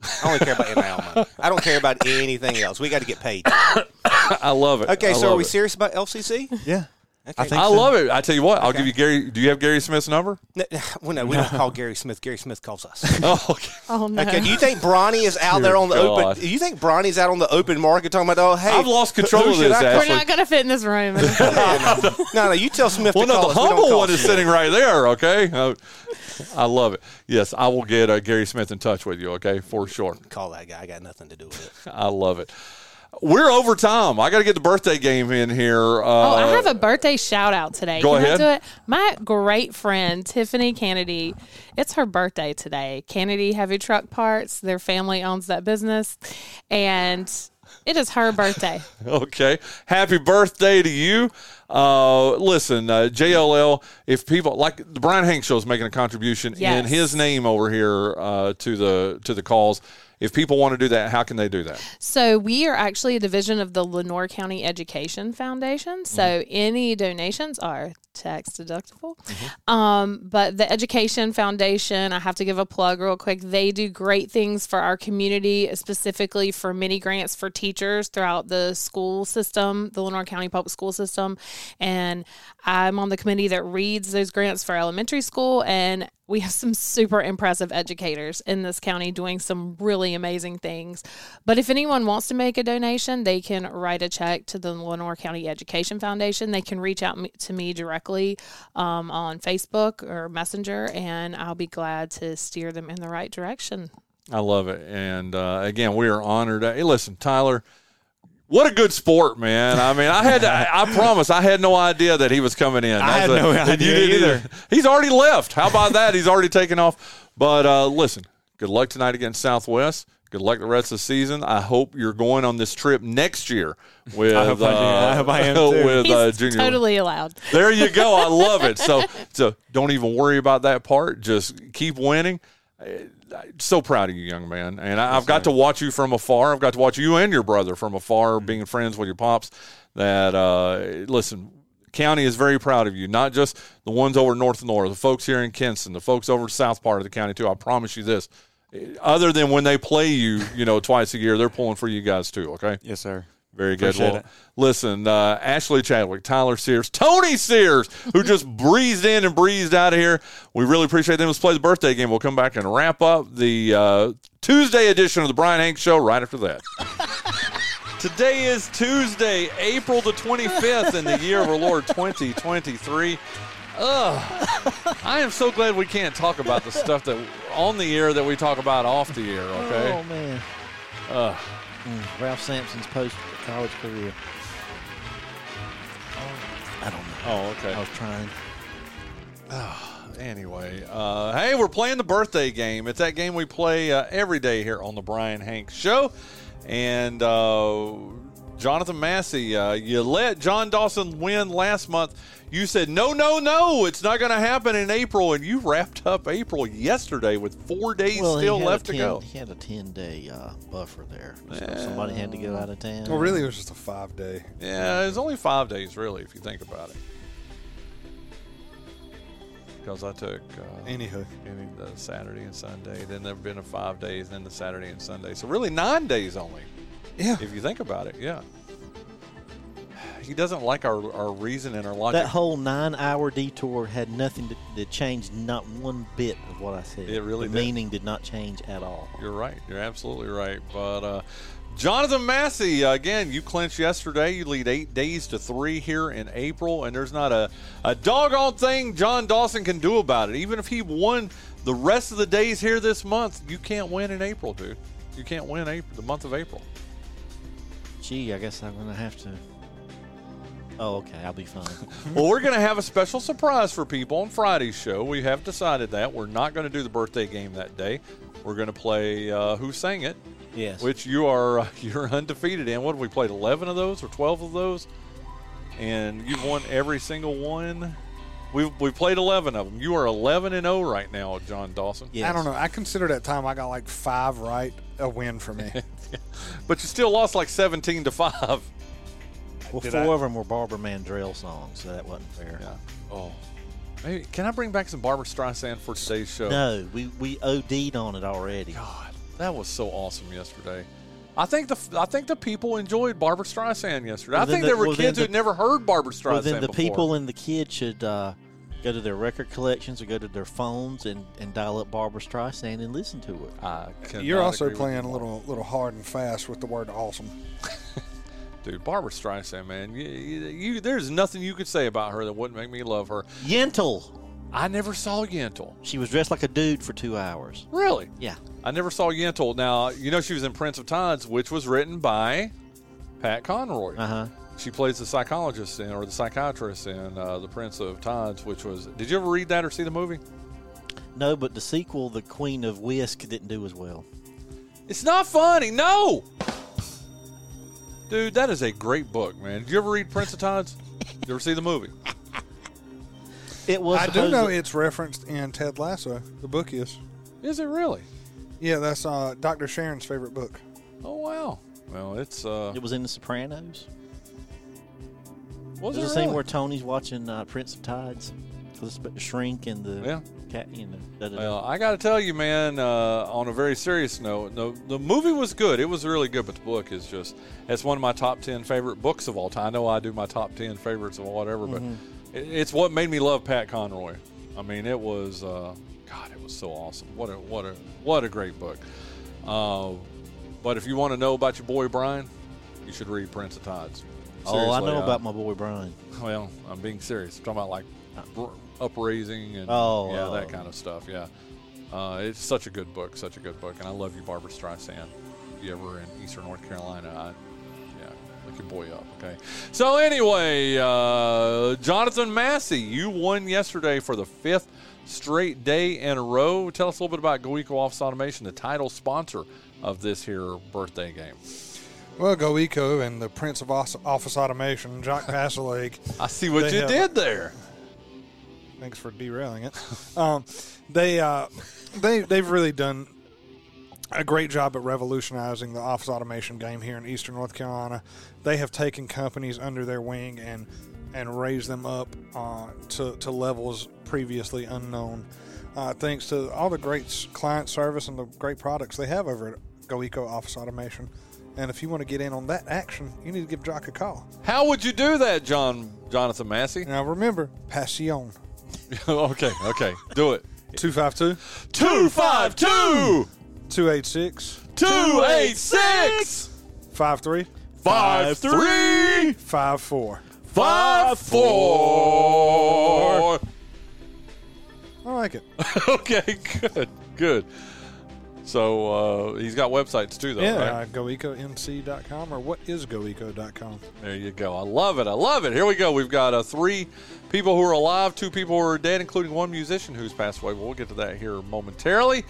I only care about NIL money. I don't care about anything else. We got to get paid. I love it. Okay, I so are we it. serious about LCC? Yeah. I think I so. love it. I tell you what, I'll give you Gary. Do you have Gary Smith's number? No, well, no, we don't call Gary Smith. Gary Smith calls us. Oh, okay. oh no. Okay, do you think Bronny is out there on the God. open? Do you think Bronny's out on the open market talking about, oh, hey, I've lost control of this, We're not going to fit in this room. No, no, you tell Smith Well, to no, the us. We don't humble call one is Smith. sitting right there. Okay, uh, I love it. Yes, I will get uh, Gary Smith in touch with you. Okay, for sure. Call that guy. I got nothing to do with it. I love it. We're over time. I got to get the birthday game in here. Uh, Oh, I have a birthday shout out today. Go Can ahead. I do it? My great friend Tiffany Kennedy. It's her birthday today. Kennedy Heavy Truck Parts. Their family owns that business, and it is her birthday. Okay. Happy birthday to you. Uh, listen, uh, JLL, if people like the Bryan Hanks show is making a contribution in his name over here uh, to the to the calls. If people want to do that, how can they do that? So we are actually a division of the Lenoir County Education Foundation. So Mm-hmm. any donations are tax deductible. Um, but the Education Foundation, I have to give a plug real quick. They do great things for our community, specifically for mini grants for teachers throughout the school system, the Lenoir County public school system. And I'm on the committee that reads those grants for elementary school and we have some super impressive educators in this county doing some really amazing things. But if anyone wants to make a donation, they can write a check to the Lenoir County Education Foundation. They can reach out to me directly um, on Facebook or Messenger, and I'll be glad to steer them in the right direction. I love it. And uh, again, we are honored. Hey, listen, Tyler, what a good sport, man. I mean, I had, to, I, I promise, I had no idea that he was coming in. I had That's no and idea didn't either. He's already left. How about that? He's already taken off. But uh, listen, good luck tonight against Southwest. Good luck the rest of the season. I hope you're going on this trip next year with I hope I do. uh, I hope I am too. with uh, He's junior. totally allowed. There you go. I love it. So, so don't even worry about that part. Just keep winning. So proud of you, young man. And I, I've got to watch you from afar. I've got to watch you and your brother from afar, being friends with your pops. That uh, listen, county is very proud of you. Not just the ones over north and north, the folks here in Kinston, the folks over south part of the county too. I promise you this. Other than when they play you, you know, twice a year, they're pulling for you guys too. Okay. Yes, sir. Very good. Appreciate Well, it. listen, uh, Ashley Chadwick, Tyler Sears, Tony Sears, who just breezed in and breezed out of here. We really appreciate them. Let's play the birthday game. We'll come back and wrap up the uh, Tuesday edition of the Bryan Hanks Show right after that. Today is Tuesday, April the 25th in the year of our Lord 2023. Ugh. I am so glad we can't talk about the stuff that on the air that we talk about off the air, okay? Oh man. Ugh. Mm, Ralph Sampson's post college career. I don't know. Oh, okay. I was trying. Anyway, uh, hey, we're playing the birthday game. It's that game we play uh, every day here on the Bryan Hanks Show. And uh, Jonathan Massey, uh, you let John Dawson win last month. You said, no, no, no, it's not going to happen in April. And you wrapped up April yesterday with four days Well, still left a to go. He had a ten day uh, buffer there. So somebody had to go out of town. Well, really, it was just a five day. Yeah, it's only five days, really, if you think about it. Because I took uh, Anywho. any the Saturday and Sunday. Then there've been a five days, then the Saturday and Sunday. So really nine days only, Yeah. if you think about it. Yeah. He doesn't like our, our reason and our logic. That whole nine hour detour had nothing to, to change, not one bit of what I said. It really The did. meaning did not change at all. You're right. You're absolutely right. But uh, Jonathan Massey, again, you clinched yesterday. You lead eight days to three here in April, and there's not a, a doggone thing John Dawson can do about it. Even if he won the rest of the days here this month, you can't win in April, dude. You can't win April, the month of April. Gee, I guess I'm gonna have to. Oh, okay. I'll be fine. well, we're going to have a special surprise for people on Friday's show. We have decided that. We're not going to do the birthday game that day. We're going to play uh, Who Sang It, yes. which you are uh, you're undefeated in. What have we played? Eleven of those or twelve of those, and you've won every single one. We've we played eleven of them. You are eleven and zero right now, John Dawson. yes. I don't know. I consider that time I got like five right a win for me. But you still lost like seventeen to five. Well, Did four I- of them were Barbara Mandrell songs, so that wasn't fair. Yeah. Oh. Maybe can I bring back some Barbra Streisand for today's show? No, we we OD'd on it already. God, that was so awesome yesterday. I think the I think the people enjoyed Barbra Streisand yesterday. Well, I think the- there were well, kids the- who'd never heard Barbra Streisand Well, then the before. people and the kids should uh, go to their record collections or go to their phones and, and dial up Barbra Streisand and listen to it. I You're also playing you a little little hard and fast with the word awesome. dude. Barbra Streisand, man, you, you, you- there's nothing you could say about her that wouldn't make me love her. Yentl. I never saw Yentl. She was dressed like a dude for two hours. Really? Yeah. I never saw Yentl. Now you know she was in Prince of Tides, which was written by Pat Conroy. Uh huh. She plays the psychologist in, or the psychiatrist in uh, the Prince of Tides, which was. Did you ever read that or see the movie? No, but the sequel, The Queen of Whisk, didn't do as well. It's not funny. No. Dude, that is a great book, man. Did you ever read Prince of Tides? Did you ever see the movie? It was. I do supposed know it's referenced in Ted Lasso. The book is. Is it really? Yeah, that's uh, Dr. Sharon's favorite book. Oh wow. Well, it's uh. It was in The Sopranos. Was There's it a scene where Tony's watching uh, Prince of Tides. Because it's about the shrink and the Yeah. cat, you know. Da, da, da. Well, I got to tell you, man. Uh, on a very serious note, the the movie was good. It was really good, but the book is just—it's one of my top ten favorite books of all time. I know I do my top ten favorites of whatever, but it, it's what made me love Pat Conroy. I mean, it was uh, God, it was so awesome. What a what a what a great book. Uh, but if you want to know about your boy Bryan, you should read Prince of Tides. Oh, I know uh, about my boy Bryan. well, I'm being serious. I'm talking about like upraising and Oh, yeah, oh. that kind of stuff. Yeah, uh, it's such a good book, such a good book, and I love you, Barbra Streisand. If you ever in Eastern North Carolina, I, yeah, look your boy up. Okay. So anyway, uh, Jonathan Massey, you won yesterday for the fifth straight day in a row. Tell us a little bit about GoEco Office Automation, the title sponsor of this here birthday game. Well, Go Eco and the Prince of Office Automation, Jock Passaleg. I see what you have- did there. Thanks for derailing it. Um, they uh, they they've really done a great job at revolutionizing the office automation game here in Eastern North Carolina. They have taken companies under their wing and and raised them up uh, to to levels previously unknown. Uh, thanks to all the great client service and the great products they have over at GoEco Office Automation. And if you want to get in on that action, you need to give Jock a call. How would you do that, John Jonathan Massey? Now remember, Passion okay, okay, do it. 252 Two five two 286 two eight six 53 five three 54. five four. I like it. Okay, good, good. So uh, he's got websites too, though. yeah, right? uh, goeconc.com or what is goeco.com. There you go. I love it. I love it. Here we go. We've got uh, three people who are alive, two people who are dead, including one musician who's passed away. We'll get to that here momentarily.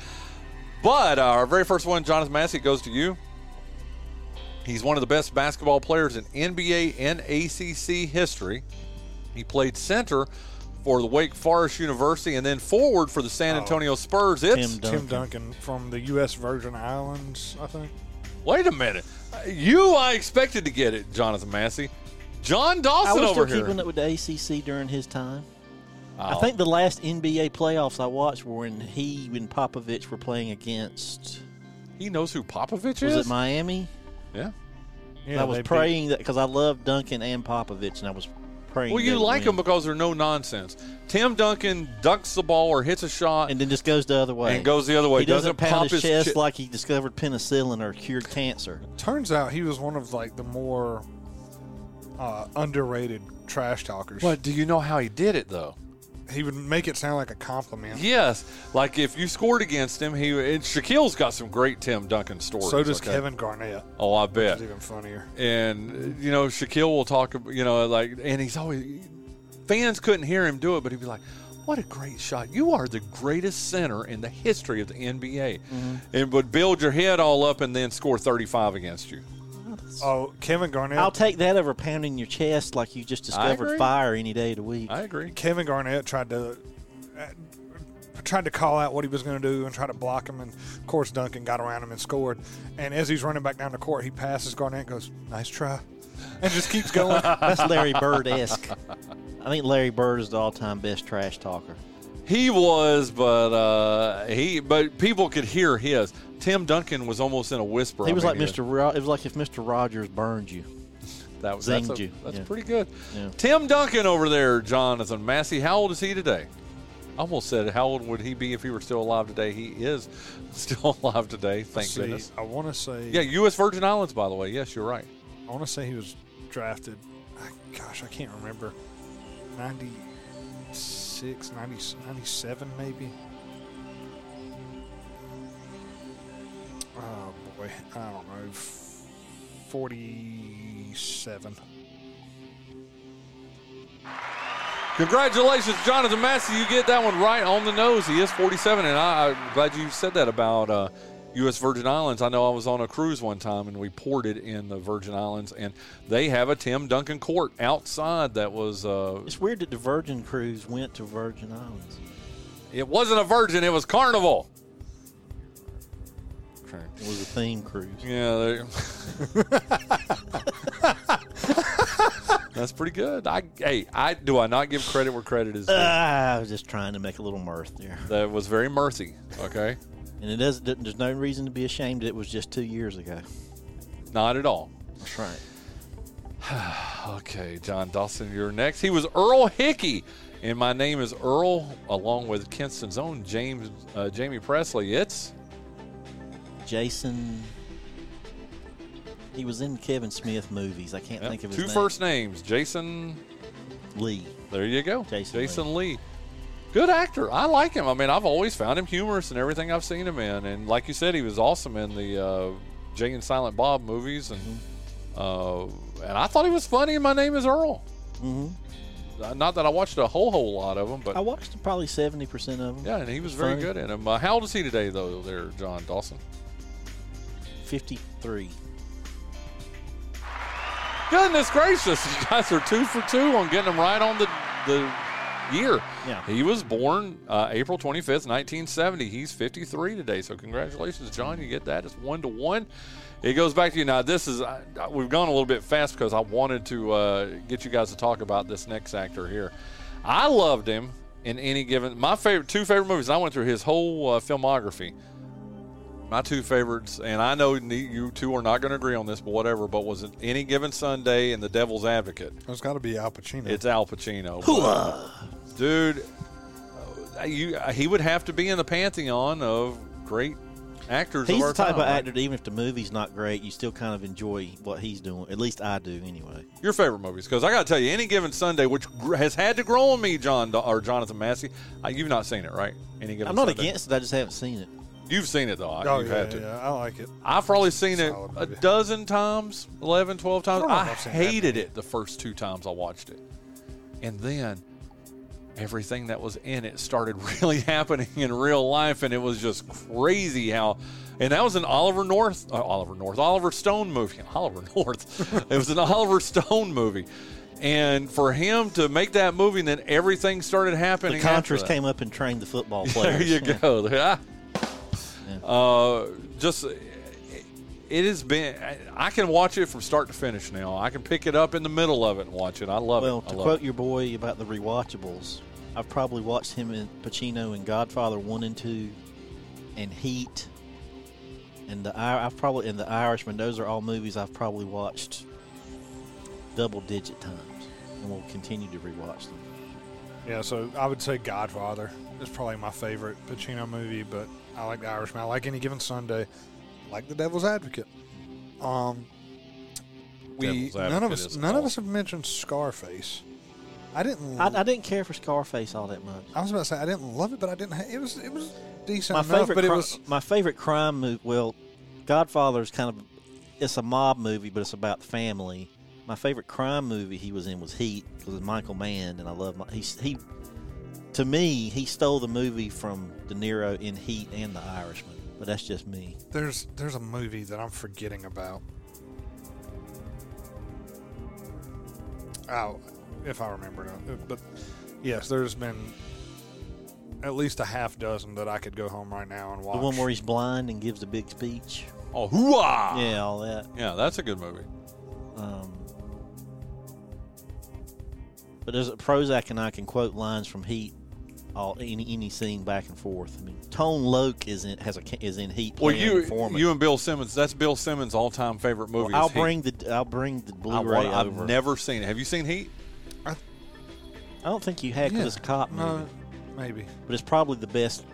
But uh, our very first one, Jonathan Massey, goes to you. He's one of the best basketball players in NBA and ACC history. He played center for the Wake Forest University and then forward for the San Antonio Spurs. It's Tim Duncan. Tim Duncan from the U.S. Virgin Islands, I think. wait a minute. Uh, You, I expected to get it, Jonathan Massey. John I Dawson was over still here. keeping up with the ACC during his time. I Oh. think the last NBA playoffs I watched were when he and Popovich were playing against. He knows who Popovich Was is. it Miami? yeah. Yeah, I was they beat- praying that because I love Duncan and Popovich, and I was praying. Well, you like win. them because they're no nonsense. Tim Duncan ducks the ball or hits a shot and then just goes the other way. and goes the other way. He doesn't, pound pop his, his chest chi- like he discovered penicillin or cured cancer. Turns out he was one of like the more uh, underrated trash talkers. But do you know how he did it though? He would make it sound like a compliment. Yes, like if you scored against him, he and Shaquille's got some great Tim Duncan stories. So does okay? Kevin Garnett. Oh, I Which bet. is even funnier. and you know Shaquille will talk, you know, like, and he's always fans couldn't hear him do it, but he'd be like, "What a great shot! You are the greatest center in the history of the NBA," Mm-hmm. and would build your head all up and then score thirty-five against you. Oh, Kevin Garnett. I'll take that over pounding your chest like you just discovered fire any day of the week. I agree. Kevin Garnett tried to uh, tried to call out what he was going to do and try to block him, and of course Duncan got around him and scored. And as he's running back down the court, he passes Garnett, and goes, "Nice try," and just keeps going. That's Larry Bird esque. I think Larry Bird is the all time best trash talker. He was, but uh, he, but people could hear his. Tim Duncan was almost in a whisper. He I was mean, like Mr. Ro- it was like if Mr. Rogers burned you. That was that's, zinged a- you. that's Yeah. pretty good. Yeah. Tim Duncan over there, Jonathan Massey. How old is he today? I almost said, how old would he be if he were still alive today? He is still alive today. Thank See, goodness. I want to say, Yeah, U.S. Virgin Islands, by the way. Yes, you're right. I want to say he was drafted. I- Gosh, I can't remember. 96, 90, 97 maybe. Oh boy, I don't know. 47. Congratulations, Jonathan Massey. You get that one right on the nose. He is 47, and I, I'm glad you said that about uh, U.S. Virgin Islands. I know I was on a cruise one time, and we ported in the Virgin Islands, and they have a Tim Duncan court outside that was. Uh, It's weird that the Virgin cruise went to Virgin Islands. it wasn't a Virgin; it was Carnival. Okay. It was a theme cruise. Yeah, they- that's pretty good. I hey, I do I not give credit where credit is due. Ah, I was just trying to make a little mirth there. that was very mirthy. Okay, And it does. There's no reason to be ashamed. It was just two years ago. not at all. That's right. Okay, John Dawson, you're next. He was Earl Hickey, and my name is Earl, along with Kinston's own James uh, Jaime Pressly. It's Jason. He was in Kevin Smith movies. I can't yep, think of his two name. first names, Jason. Lee. There you go, Jason Lee. Good actor. I like him. I mean, I've always found him humorous in everything I've seen him in, and like you said, he was awesome in the uh, Jay and Silent Bob movies, and uh, and I thought he was funny. in My name is Earl. Mm-hmm. Not that I watched a whole whole lot of them, but I watched probably seventy percent of them. Yeah, and he was very Funny. good in them. Uh, how old is he today, though? There, John Dawson. Fifty-three. Goodness gracious, you guys are two for two on getting him right on the the year. Yeah. he was born uh, April twenty fifth, nineteen seventy. He's fifty three today. So congratulations, John. You get that. It's one to one. It goes back to you now. This is I- we've gone a little bit fast because I wanted to uh, get you guys to talk about this next actor here. I loved him in any given. My favorite two favorite movies. I went through his whole uh, filmography. My two favorites, and I know you two are not going to agree on this, but whatever. But was it any given Sunday and The Devil's Advocate? It's got to be Al Pacino. It's Al Pacino, But, dude. uh, You he would have to be in the pantheon of great actors. He's of our the type time, of right? actor that even if the movie's not great, you still kind of enjoy what he's doing. At least I do, anyway. Your favorite movies, because I got to tell you, any given Sunday, which has had to grow on me, John or Jonathan Massey. Uh, you've not seen it, right? Any given. I'm not Sunday. against it. I just haven't seen it. You've seen it though. oh, You've yeah, had to. yeah, I like it. I've probably seen it Solid a movie. dozen times, 11, 12 times. I don't know I, if I've seen that hated it the first two times I watched it. And then everything that was in it started really happening in real life, and it was just crazy how. And that was an Oliver North, uh, Oliver North, Oliver Stone movie. Oliver North. it was an Oliver Stone movie. And for him to make that movie, and then everything started happening. The after Contras that. came up and trained the football players. There players. you go. Ah. Uh, just it has been. I can watch it from start to finish now. I can pick it up in the middle of it and watch it. I love Well, it. I to quote it. your boy about the rewatchables, I've probably watched him in Pacino and Godfather one and two, and Heat, and the I've probably in the Irishman. Those are all movies I've probably watched double digit times. and will continue to rewatch them. Yeah, so I would say Godfather is probably my favorite Pacino movie, but I like The Irishman. I like Any Given Sunday. I like The Devil's Advocate. Um, we Devil's none of us is none of us have mentioned Scarface. I didn't. I, I didn't care for Scarface all that much. I was about to say I didn't love it, but I didn't. Ha- it was it was decent My enough, favorite, but it was my favorite crime movie. Well, Godfather is kind of it's a mob movie, but it's about family. My favorite crime movie he was in was Heat because it's Michael Mann, and I love my, he he. To me, he stole the movie from De Niro in Heat and The Irishman, but that's just me. there's there's a movie that I'm forgetting about. Oh, if I remember it, but yes, there's been at least a half dozen that I could go home right now and watch. The one where he's blind and gives a big speech. Oh, hooah! Yeah, all that. Yeah, that's a good movie. Um, but there's a Prozac and I can quote lines from Heat, all any any scene back and forth. I mean, Tone Loc is in has a is in Heat. Well, playing you informant. you and Bill Simmons. That's Bill Simmons' all-time favorite movie. I'll is Heat. bring the I'll bring the I Blu-ray want, I've over. never seen it. Have you seen Heat? I don't think you had because Yeah. it's a cop movie, No, maybe. but it's probably the best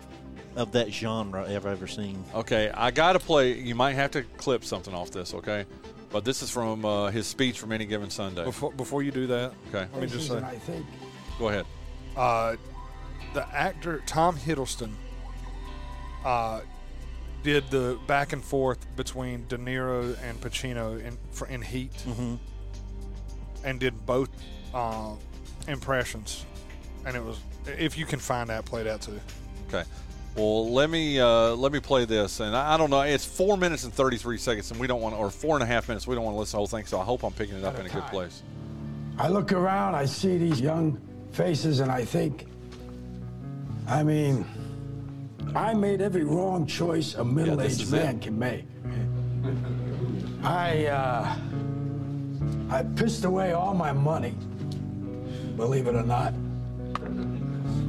of that genre I've ever seen. Okay, I got to play. You might have to clip something off this, okay? But this is from uh, his speech from Any Given Sunday. Before before you do that, Okay. let me just say, I think Go ahead. uh, the actor Tom Hiddleston uh, did the back and forth between De Niro and Pacino in for in Heat, Mm-hmm. and did both uh, impressions, and it was if you can find that, play that too. Okay. Well, let me uh, let me play this, and I, I don't know. It's four minutes and thirty three seconds, and we don't want, or four and a half minutes. We don't want to listen to the whole thing. So I hope I'm picking it up At a in a good place. I look around, I see these young faces, and I think, I mean, I made every wrong choice a middle-aged it. man can make. I, uh, I pissed away all my money, believe it or not.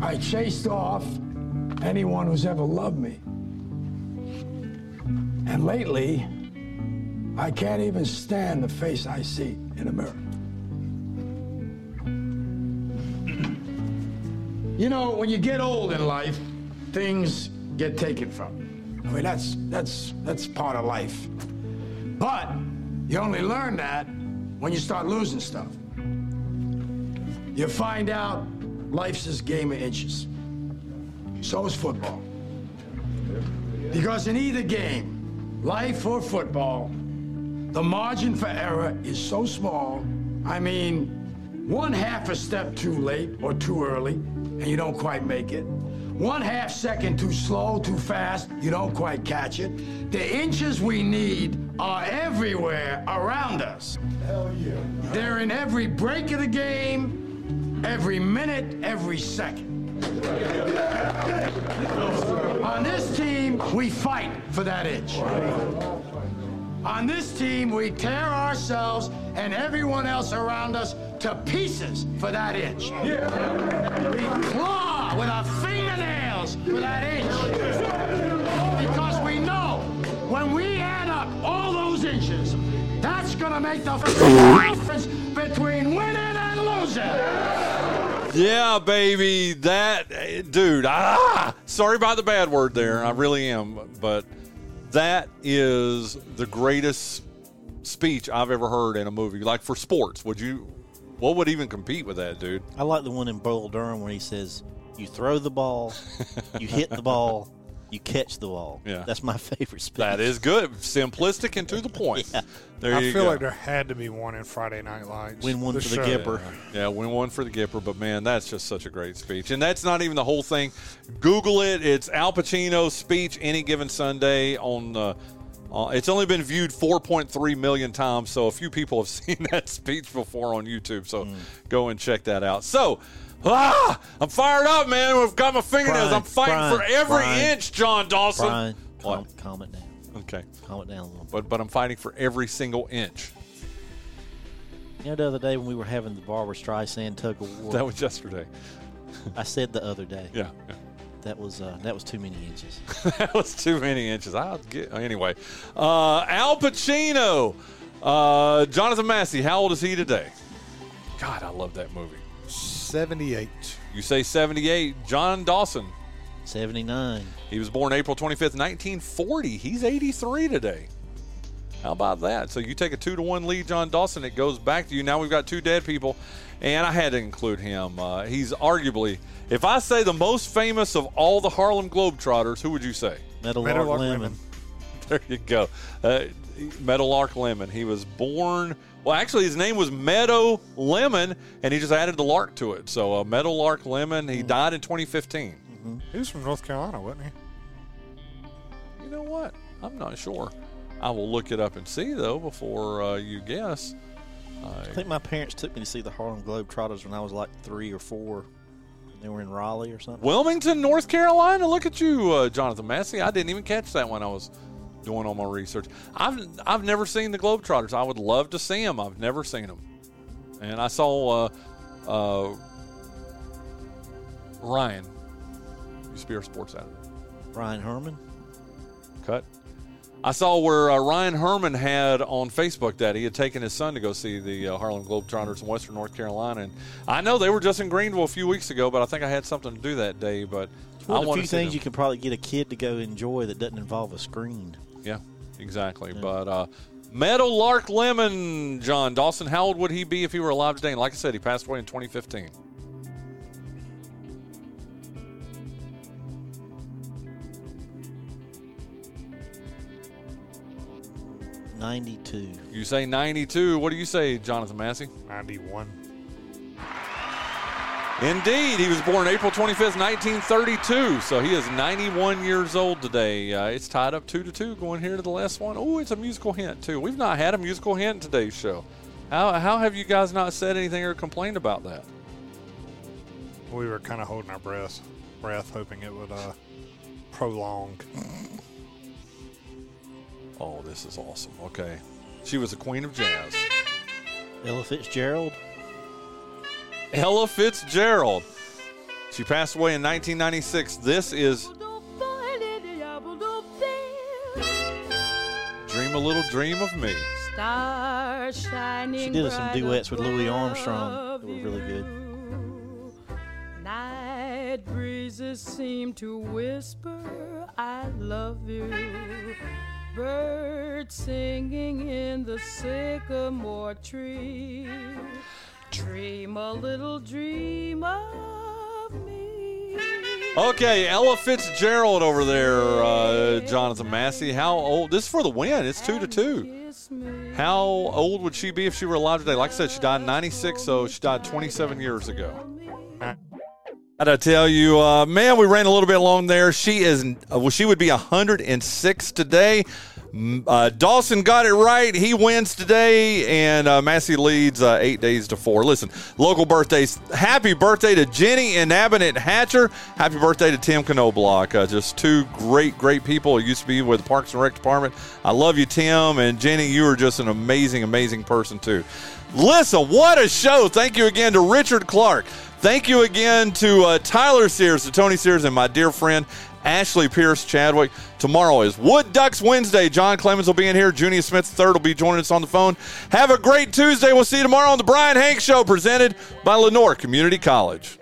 I chased off anyone who's ever loved me. And lately, I can't even stand the face I see in a mirror. You know, when you get old in life, things get taken from you. I mean, that's that's that's part of life. But you only learn that when you start losing stuff. You find out life's this game of inches. So is football. Because in either game, life or football, the margin for error is so small. I mean, one half a step too late or too early, and you don't quite make it. One half second too slow, too fast, you don't quite catch it. The inches we need are everywhere around us. Hell yeah. They're in every break of the game, every minute, every second. On this team, we fight for that inch. On this team, we tear ourselves and everyone else around us to pieces for that inch. We claw with our fingernails for that inch. Because we know when we add up all those inches, that's gonna make the difference between winning and losing. Yeah, baby. That dude. Ah, sorry about the bad word there. I really am, but that is the greatest speech I've ever heard in a movie. Like for sports, would you? What would even compete with that, dude? I like the one in Bull Durham where he says, "You throw the ball, you hit the ball, you catch the ball." Yeah. that's my favorite speech. That is good, simplistic and to the point. Yeah. There I you feel go. like there had to be one in Friday Night Lights. Win one for the show. Gipper. Yeah, win one for the Gipper, but man, that's just such a great speech. And that's not even the whole thing. Google it. It's Al Pacino's speech any given Sunday on. Uh, uh, it's only been viewed 4.3 million times, so a few people have seen that speech before on YouTube. So Mm. go and check that out. So, ah, I'm fired up, man. I've got my fingernails. Bryan, I'm fighting Bryan, for every Bryan, inch, John Dawson. Bryan, calm, calm it down. Okay, Calm it down a little. but but I'm fighting for every single inch. You know, the other day when we were having the Barbra Streisand tug of war, That was yesterday. I said the other day Yeah. yeah. that was uh, that was too many inches. that was too many inches. I'll get anyway. Uh, Al Pacino, uh, Jonathan Massey. How old is he today? God, I love that movie. 78. You say 78. John Dawson. 79. He was born April 25th, 1940. He's 83 today. How about that? So you take a two to one lead, John Dawson. It goes back to you. Now we've got two dead people, and I had to include him. Uh, he's arguably, if I say the most famous of all the Harlem Globetrotters, who would you say? Meadowlark, Meadowlark Lemon. Lemon. There you go. Uh, Meadowlark Lemon. He was born. Well, actually, his name was Meadow Lemon, and he just added the lark to it. So, uh, Meadowlark Lemon. He died in 2015. He was from North Carolina, wasn't he? You know what? I'm not sure. I will look it up and see though before uh, you guess. I think my parents took me to see the Harlem Globetrotters when I was like three or four. They were in Raleigh or something. Wilmington, North Carolina. Look at you, uh, Jonathan Massey. I didn't even catch that when I was doing all my research. I've I've never seen the Globetrotters. I would love to see them. I've never seen them, and I saw uh, uh, Ryan. Used to be our sports editor. Ryan Herman. Cut. I saw where uh, Ryan Herman had on Facebook that he had taken his son to go see the uh, Harlem Globetrotters in Western North Carolina, and I know they were just in Greenville a few weeks ago, but I think I had something to do that day. But It's I of the few things them. you can probably get a kid to go enjoy that doesn't involve a screen. Yeah, exactly. But uh, Meadowlark Lemon, John Dawson, how old would he be if he were alive today? And like I said, he passed away in 2015. Ninety-two. You say 92. What do you say, Jonathan Massey? 91. Indeed, he was born April 25th, 1932. So he is 91 years old today. Uh, it's tied up two to two going here to the last one. Oh, it's a musical hint too. We've not had a musical hint in today's show. How how have you guys not said anything or complained about that? We were kind of holding our breath, breath, hoping it would uh, prolong. Oh, this is awesome. Okay, she was the queen of jazz. Ella Fitzgerald. Ella Fitzgerald. She passed away in 1996. This is Dream a Little Dream of Me. Stars shining She did some duets with Louis Armstrong above that were really good. Night breezes seem to whisper, I love you. Birds singing in the sycamore tree. Dream a little dream of me. Okay, Ella Fitzgerald over there, uh, Jonathan Massey. How old? This is for the win. It's two to two. How old would she be if she were alive today? Like I said, she died in 96, so she died 27 years ago. I gotta tell you, uh, man, we ran a little bit long there. She is, uh, well, she would be 106 today. Uh, Dawson got it right. He wins today, and uh, Massey leads uh, eight days to four. Listen, local birthdays. Happy birthday to Jenny and Abbott Hatcher. Happy birthday to Tim Knobloch. Uh, just two great, great people. He used to be with the Parks and Rec Department. I love you, Tim. And Jenny, you are just an amazing, amazing person, too. Listen, what a show. Thank you again to Richard Clark. Thank you again to uh, Tyler Sears, to Tony Sears, and my dear friend Ashley Pierce Chadwick. Tomorrow is Wood Ducks Wednesday. John Clemens will be in here. Junior Smith III will be joining us on the phone. Have a great Tuesday. We'll see you tomorrow on the Bryan Hanks Show, presented by Lenoir Community College.